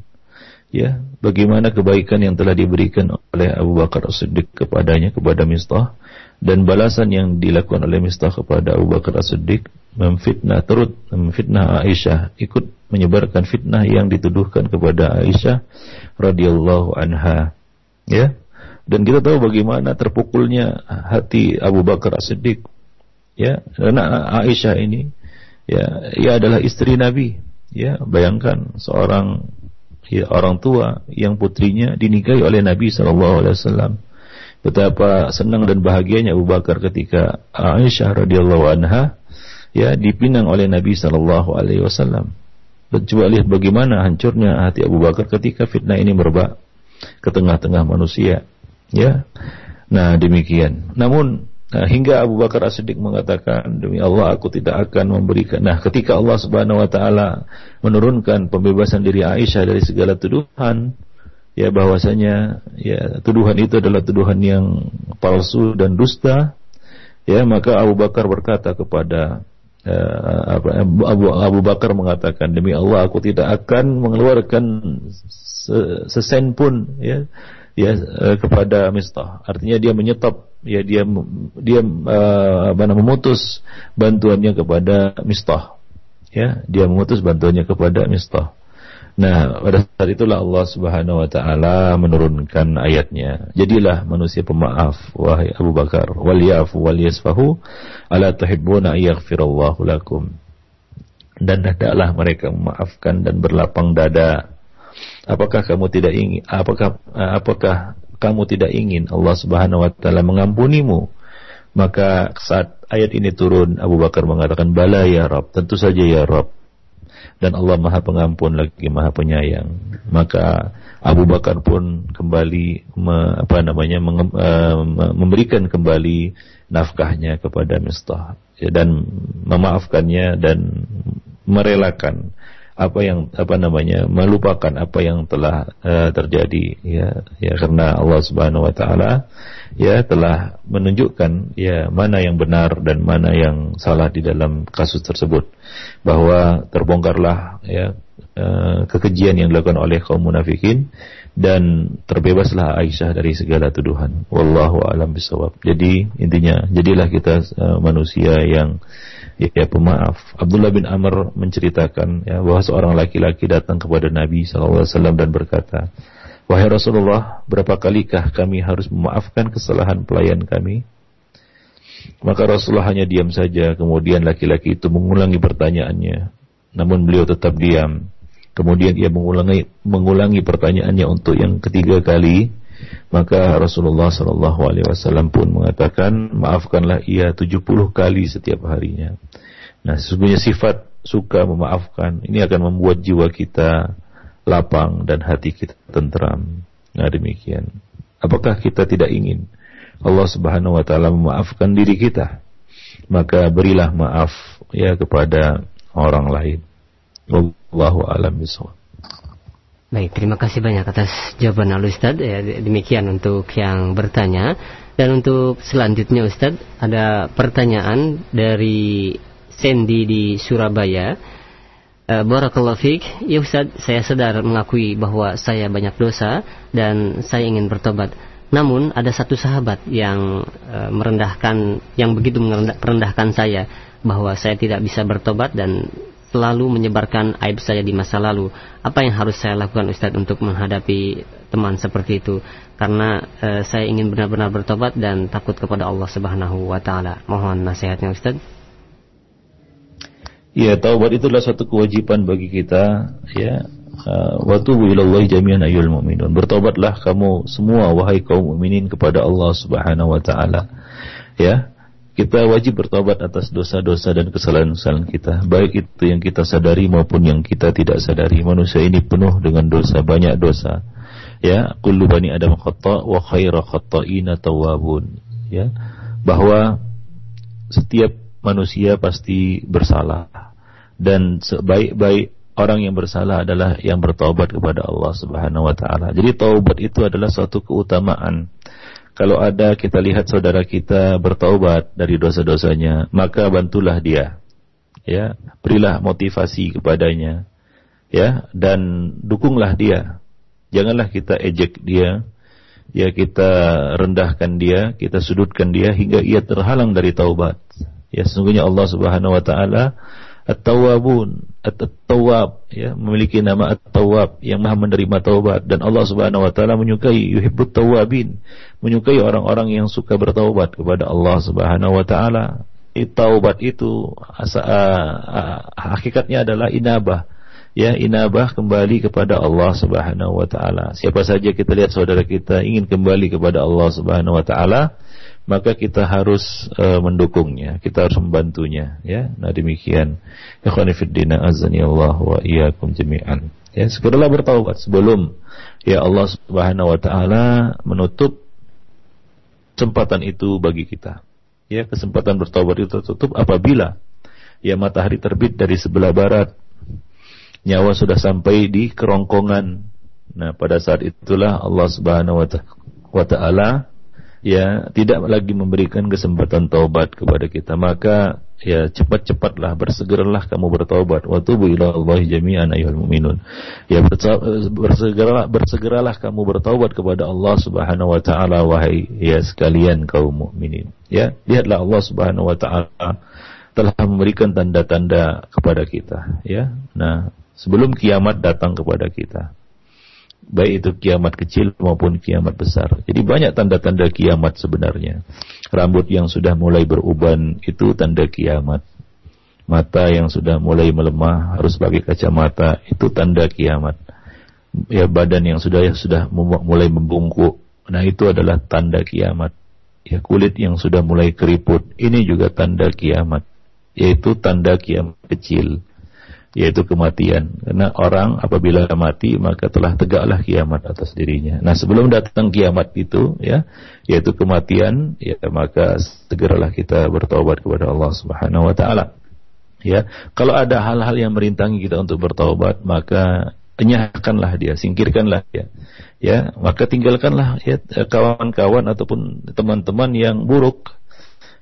ya bagaimana kebaikan yang telah diberikan oleh Abu Bakar As-Siddiq kepadanya kepada Mistah dan balasan yang dilakukan oleh Mistah kepada Abu Bakar As-Siddiq memfitnah turut memfitnah Aisyah ikut menyebarkan fitnah yang dituduhkan kepada Aisyah radhiyallahu anha. Ya? Dan kita tahu bagaimana terpukulnya hati Abu Bakar As-Siddiq. Ya? Karena Aisyah ini ya ia adalah istri Nabi. Ya? Bayangkan seorang ya, orang tua yang putrinya dinikahi oleh Nabi wasallam betapa senang dan bahagianya Abu Bakar ketika Aisyah radhiyallahu anha ya dipinang oleh Nabi sallallahu alaihi wasallam coba lihat bagaimana hancurnya hati Abu Bakar ketika fitnah ini merebak ke tengah-tengah manusia. Ya. Nah, demikian. Namun nah, hingga Abu Bakar As-Siddiq mengatakan, "Demi Allah aku tidak akan memberikan." Nah, ketika Allah Subhanahu wa taala menurunkan pembebasan diri Aisyah dari segala tuduhan, ya bahwasanya ya tuduhan itu adalah tuduhan yang palsu dan dusta, ya maka Abu Bakar berkata kepada uh, Abu, Abu Bakar mengatakan demi Allah aku tidak akan mengeluarkan sesen pun ya ya uh, kepada Mistah. Artinya dia menyetop ya dia dia uh, mana memutus bantuannya kepada Mistah. Ya, dia memutus bantuannya kepada Mistah. Nah, pada saat itulah Allah Subhanahu wa taala menurunkan ayatnya. Jadilah manusia pemaaf wahai Abu Bakar, wal yafu wal yasfahu ala tuhibbuna yaghfirallahu lakum. Dan hendaklah mereka memaafkan dan berlapang dada Apakah kamu tidak ingin apakah apakah kamu tidak ingin Allah Subhanahu wa taala mengampunimu? Maka saat ayat ini turun Abu Bakar mengatakan bala ya Rabb, tentu saja ya Rabb. Dan Allah Maha Pengampun lagi Maha Penyayang. Maka Abu Bakar pun kembali me, apa namanya menge, uh, memberikan kembali nafkahnya kepada Mistah dan memaafkannya dan merelakan apa yang apa namanya melupakan apa yang telah uh, terjadi ya. Ya karena Allah Subhanahu wa taala ya telah menunjukkan ya mana yang benar dan mana yang salah di dalam kasus tersebut. Bahwa terbongkarlah ya uh, kekejian yang dilakukan oleh kaum munafikin dan terbebaslah Aisyah dari segala tuduhan. Wallahu alam bisawab jadi intinya jadilah kita uh, manusia yang ya pemaaf. Abdullah bin Amr menceritakan ya bahwa seorang laki-laki datang kepada Nabi SAW dan berkata, Wahai Rasulullah, berapa kalikah kami harus memaafkan kesalahan pelayan kami? Maka Rasulullah hanya diam saja, kemudian laki-laki itu mengulangi pertanyaannya. Namun beliau tetap diam. Kemudian ia mengulangi mengulangi pertanyaannya untuk yang ketiga kali maka Rasulullah Shallallahu Alaihi Wasallam pun mengatakan maafkanlah ia 70 kali setiap harinya. Nah sesungguhnya sifat suka memaafkan ini akan membuat jiwa kita lapang dan hati kita tentram. Nah demikian. Apakah kita tidak ingin Allah Subhanahu Wa Taala memaafkan diri kita? Maka berilah maaf ya kepada orang lain. Wallahu a'lam bishawab. Baik, terima kasih banyak atas jawaban Al Ustaz. Ya, demikian untuk yang bertanya. Dan untuk selanjutnya Ustaz, ada pertanyaan dari Sandy di Surabaya. Uh, Barakallahu fiqh. Ya Ustaz, saya sadar mengakui bahwa saya banyak dosa dan saya ingin bertobat. Namun ada satu sahabat yang uh, merendahkan, yang begitu merendahkan saya bahwa saya tidak bisa bertobat dan selalu menyebarkan aib saya di masa lalu. Apa yang harus saya lakukan Ustadz untuk menghadapi teman seperti itu? Karena e, saya ingin benar-benar bertobat dan takut kepada Allah Subhanahu wa taala. Mohon nasihatnya Ustadz. Ya, taubat itu adalah suatu kewajiban bagi kita, ya. uh, wa tubu jami'an ayyuhal mu'minun. Bertobatlah kamu semua wahai kaum mukminin kepada Allah Subhanahu wa taala. Ya. Kita wajib bertobat atas dosa-dosa dan kesalahan-kesalahan kita, baik itu yang kita sadari maupun yang kita tidak sadari. Manusia ini penuh dengan dosa, banyak dosa. Ya, kullu bani Adam khata wa khairu khata'ina tawwabun. Ya, bahwa setiap manusia pasti bersalah dan sebaik-baik orang yang bersalah adalah yang bertobat kepada Allah Subhanahu wa taala. Jadi taubat itu adalah suatu keutamaan. Kalau ada kita lihat saudara kita bertaubat dari dosa-dosanya, maka bantulah dia. Ya, berilah motivasi kepadanya. Ya, dan dukunglah dia. Janganlah kita ejek dia. Ya, kita rendahkan dia, kita sudutkan dia hingga ia terhalang dari taubat. Ya sesungguhnya Allah Subhanahu wa taala At-Tawwabun, At-Tawwab ya, memiliki nama At-Tawwab yang Maha menerima taubat dan Allah Subhanahu wa taala menyukai yuhibbut tawwabin, menyukai orang-orang yang suka bertaubat kepada Allah Subhanahu wa taala. Taubat itu asa, uh, hakikatnya adalah inabah. Ya, inabah kembali kepada Allah Subhanahu wa taala. Siapa saja kita lihat saudara kita ingin kembali kepada Allah Subhanahu wa taala, maka kita harus uh, mendukungnya, kita harus membantunya, ya. Nah demikian. Fiddina azani Allah wa iyyakum jami'an. Ya, segeralah bertaubat sebelum ya Allah Subhanahu wa taala menutup kesempatan itu bagi kita. Ya, kesempatan bertaubat itu tertutup apabila ya matahari terbit dari sebelah barat. Nyawa sudah sampai di kerongkongan. Nah, pada saat itulah Allah Subhanahu wa taala ya tidak lagi memberikan kesempatan taubat kepada kita. Maka ya cepat-cepatlah bersegeralah kamu bertaubat. Wa tubu ila Allah jami'an ayyuhal mu'minun. Ya bersegeralah bersegeralah kamu bertaubat kepada Allah Subhanahu wa taala wahai ya sekalian kaum mukminin ya lihatlah Allah Subhanahu wa taala telah memberikan tanda-tanda kepada kita. Ya nah sebelum kiamat datang kepada kita baik itu kiamat kecil maupun kiamat besar. Jadi banyak tanda-tanda kiamat sebenarnya. Rambut yang sudah mulai beruban itu tanda kiamat. Mata yang sudah mulai melemah harus pakai kacamata itu tanda kiamat. Ya badan yang sudah ya sudah mulai membungkuk, nah itu adalah tanda kiamat. Ya kulit yang sudah mulai keriput, ini juga tanda kiamat. Yaitu tanda kiamat kecil yaitu kematian. Karena orang apabila mati maka telah tegaklah kiamat atas dirinya. Nah, sebelum datang kiamat itu ya, yaitu kematian, ya maka segeralah kita bertobat kepada Allah Subhanahu wa taala. Ya, kalau ada hal-hal yang merintangi kita untuk bertobat, maka enyahkanlah dia, singkirkanlah dia. Ya, maka tinggalkanlah ya kawan-kawan ataupun teman-teman yang buruk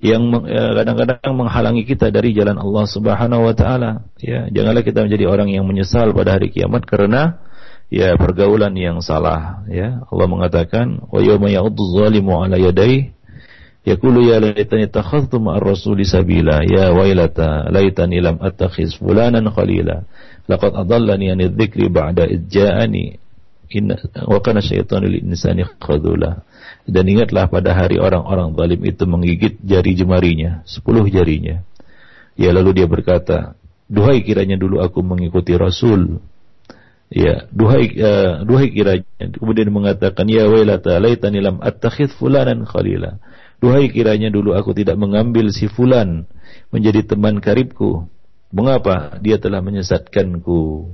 yang eh, kadang-kadang menghalangi kita dari jalan Allah Subhanahu wa taala. Ya, janganlah kita menjadi orang yang menyesal pada hari kiamat karena ya pergaulan yang salah, ya. Allah mengatakan, "Wa yawma ya'udzu zalimu 'ala yadayhi yaqulu ya laitani takhadhtu ma'ar rasuli sabila ya wailata laitani lam attakhiz fulanan khalila laqad adallani an dzikri ba'da idja'ani inna wa kana syaitanu lil insani khadula dan ingatlah pada hari orang-orang zalim itu menggigit jari jemarinya, sepuluh jarinya. Ya lalu dia berkata, duhai kiranya dulu aku mengikuti Rasul. Ya, duhai uh, duhai kiranya. Kemudian mengatakan, ya wailata laitani lam attakhidh fulanan khalila. Duhai kiranya dulu aku tidak mengambil si fulan menjadi teman karibku. Mengapa? Dia telah menyesatkanku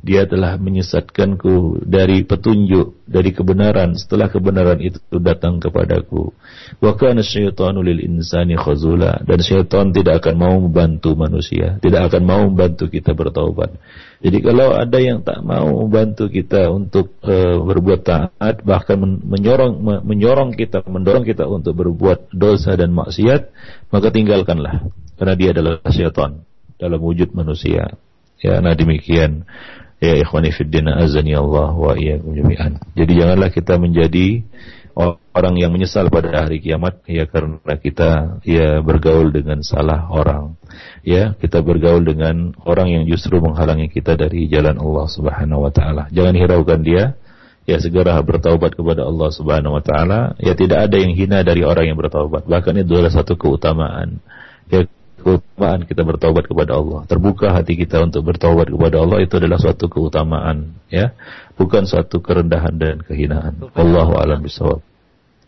dia telah menyesatkanku dari petunjuk dari kebenaran. Setelah kebenaran itu datang kepadaku. Wa kana syaitanu lil insani khazula. Dan syaitan tidak akan mau membantu manusia. Tidak akan mau membantu kita bertaubat. Jadi kalau ada yang tak mau membantu kita untuk uh, berbuat taat bahkan menyorong menyorong kita mendorong kita untuk berbuat dosa dan maksiat maka tinggalkanlah. Karena dia adalah syaitan dalam wujud manusia. Ya nah demikian Ya ikhwani fiddin azani Allah wa iyyakum jami'an. Jadi janganlah kita menjadi orang yang menyesal pada hari kiamat ya karena kita ya bergaul dengan salah orang. Ya, kita bergaul dengan orang yang justru menghalangi kita dari jalan Allah Subhanahu wa taala. Jangan hiraukan dia. Ya segera bertaubat kepada Allah Subhanahu wa taala. Ya tidak ada yang hina dari orang yang bertaubat. Bahkan itu adalah satu keutamaan. Ya keutamaan kita bertobat kepada Allah. Terbuka hati kita untuk bertobat kepada Allah itu adalah suatu keutamaan, ya, bukan suatu kerendahan dan kehinaan. Allahu a'lam bishawab.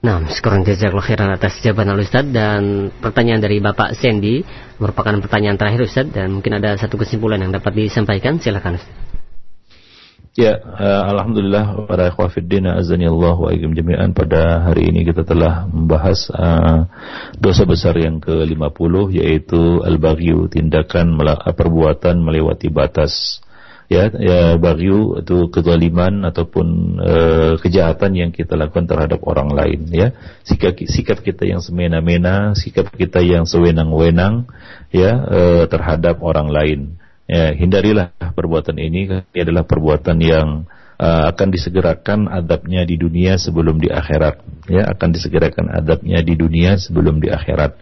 Nah, sekarang jazakallah khairan atas jawaban al Ustaz dan pertanyaan dari Bapak Sandy merupakan pertanyaan terakhir Ustaz dan mungkin ada satu kesimpulan yang dapat disampaikan silakan Ustaz. Ya, uh, alhamdulillah para ikhwafiddin azani Allah wa ikum jami'an. Pada hari ini kita telah membahas uh, dosa besar yang ke-50 yaitu al-baghyu, tindakan perbuatan melewati batas. Ya ya bagyu itu kezaliman ataupun e, kejahatan yang kita lakukan terhadap orang lain ya. Sikap sikap kita yang semena-mena sikap kita yang sewenang-wenang ya e, terhadap orang lain ya hindarilah perbuatan ini. Ini adalah perbuatan yang uh, akan disegerakan adabnya di dunia sebelum di akhirat. Ya akan disegerakan adabnya di dunia sebelum di akhirat.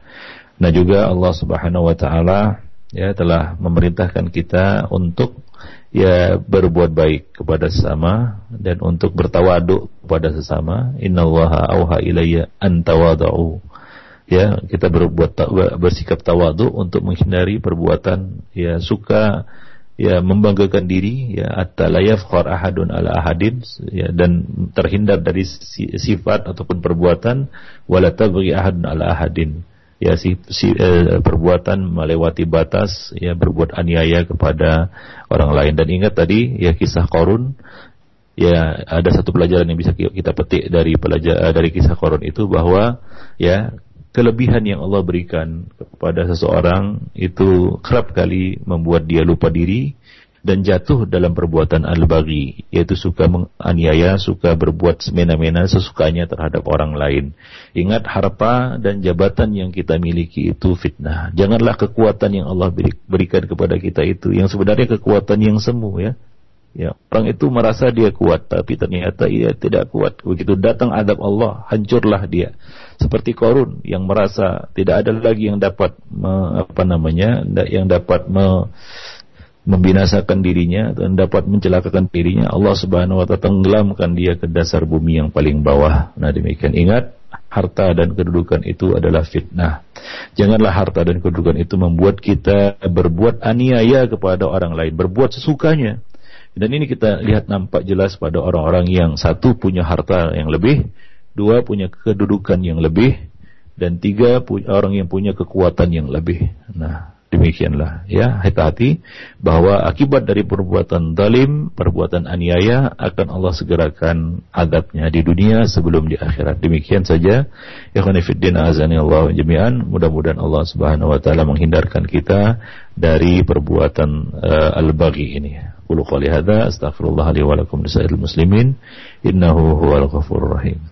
Nah juga Allah Subhanahu wa taala ya telah memerintahkan kita untuk ya berbuat baik kepada sesama dan untuk bertawaduk kepada sesama. Innallaha auha ilayya an tawadhu ya kita berbuat bersikap tawaduk untuk menghindari perbuatan ya suka ya membanggakan diri ya atta la ahadun ala ahadin ya dan terhindar dari sifat ataupun perbuatan wala tabghi ahadun ala ahadin. Ya si, si eh, perbuatan melewati batas ya berbuat aniaya kepada orang lain. Dan ingat tadi ya kisah korun ya ada satu pelajaran yang bisa kita petik dari pelajar dari kisah korun itu bahwa ya kelebihan yang Allah berikan kepada seseorang itu kerap kali membuat dia lupa diri dan jatuh dalam perbuatan al-baghi yaitu suka menganiaya, suka berbuat semena-mena sesukanya terhadap orang lain. Ingat harta dan jabatan yang kita miliki itu fitnah. Janganlah kekuatan yang Allah berikan kepada kita itu yang sebenarnya kekuatan yang semu ya. Ya, orang itu merasa dia kuat tapi ternyata ia tidak kuat. Begitu datang adab Allah, hancurlah dia. Seperti Korun yang merasa tidak ada lagi yang dapat me, apa namanya, yang dapat me, membinasakan dirinya dan dapat mencelakakan dirinya Allah Subhanahu wa taala tenggelamkan dia ke dasar bumi yang paling bawah. Nah, demikian ingat harta dan kedudukan itu adalah fitnah. Janganlah harta dan kedudukan itu membuat kita berbuat aniaya kepada orang lain, berbuat sesukanya. Dan ini kita lihat nampak jelas pada orang-orang yang satu punya harta yang lebih, dua punya kedudukan yang lebih, dan tiga orang yang punya kekuatan yang lebih. Nah, Demikianlah ya, hati-hati bahwa akibat dari perbuatan zalim, perbuatan aniaya akan Allah segerakan adabnya di dunia sebelum di akhirat. Demikian saja. Khonifuddin azani Allah jami'an. Mudah-mudahan Allah Subhanahu wa taala menghindarkan kita dari perbuatan uh, al-baghi ini. Qulu qali hadza astaghfirullah li wa lakum muslimin innahu huwal ghafurur rahim.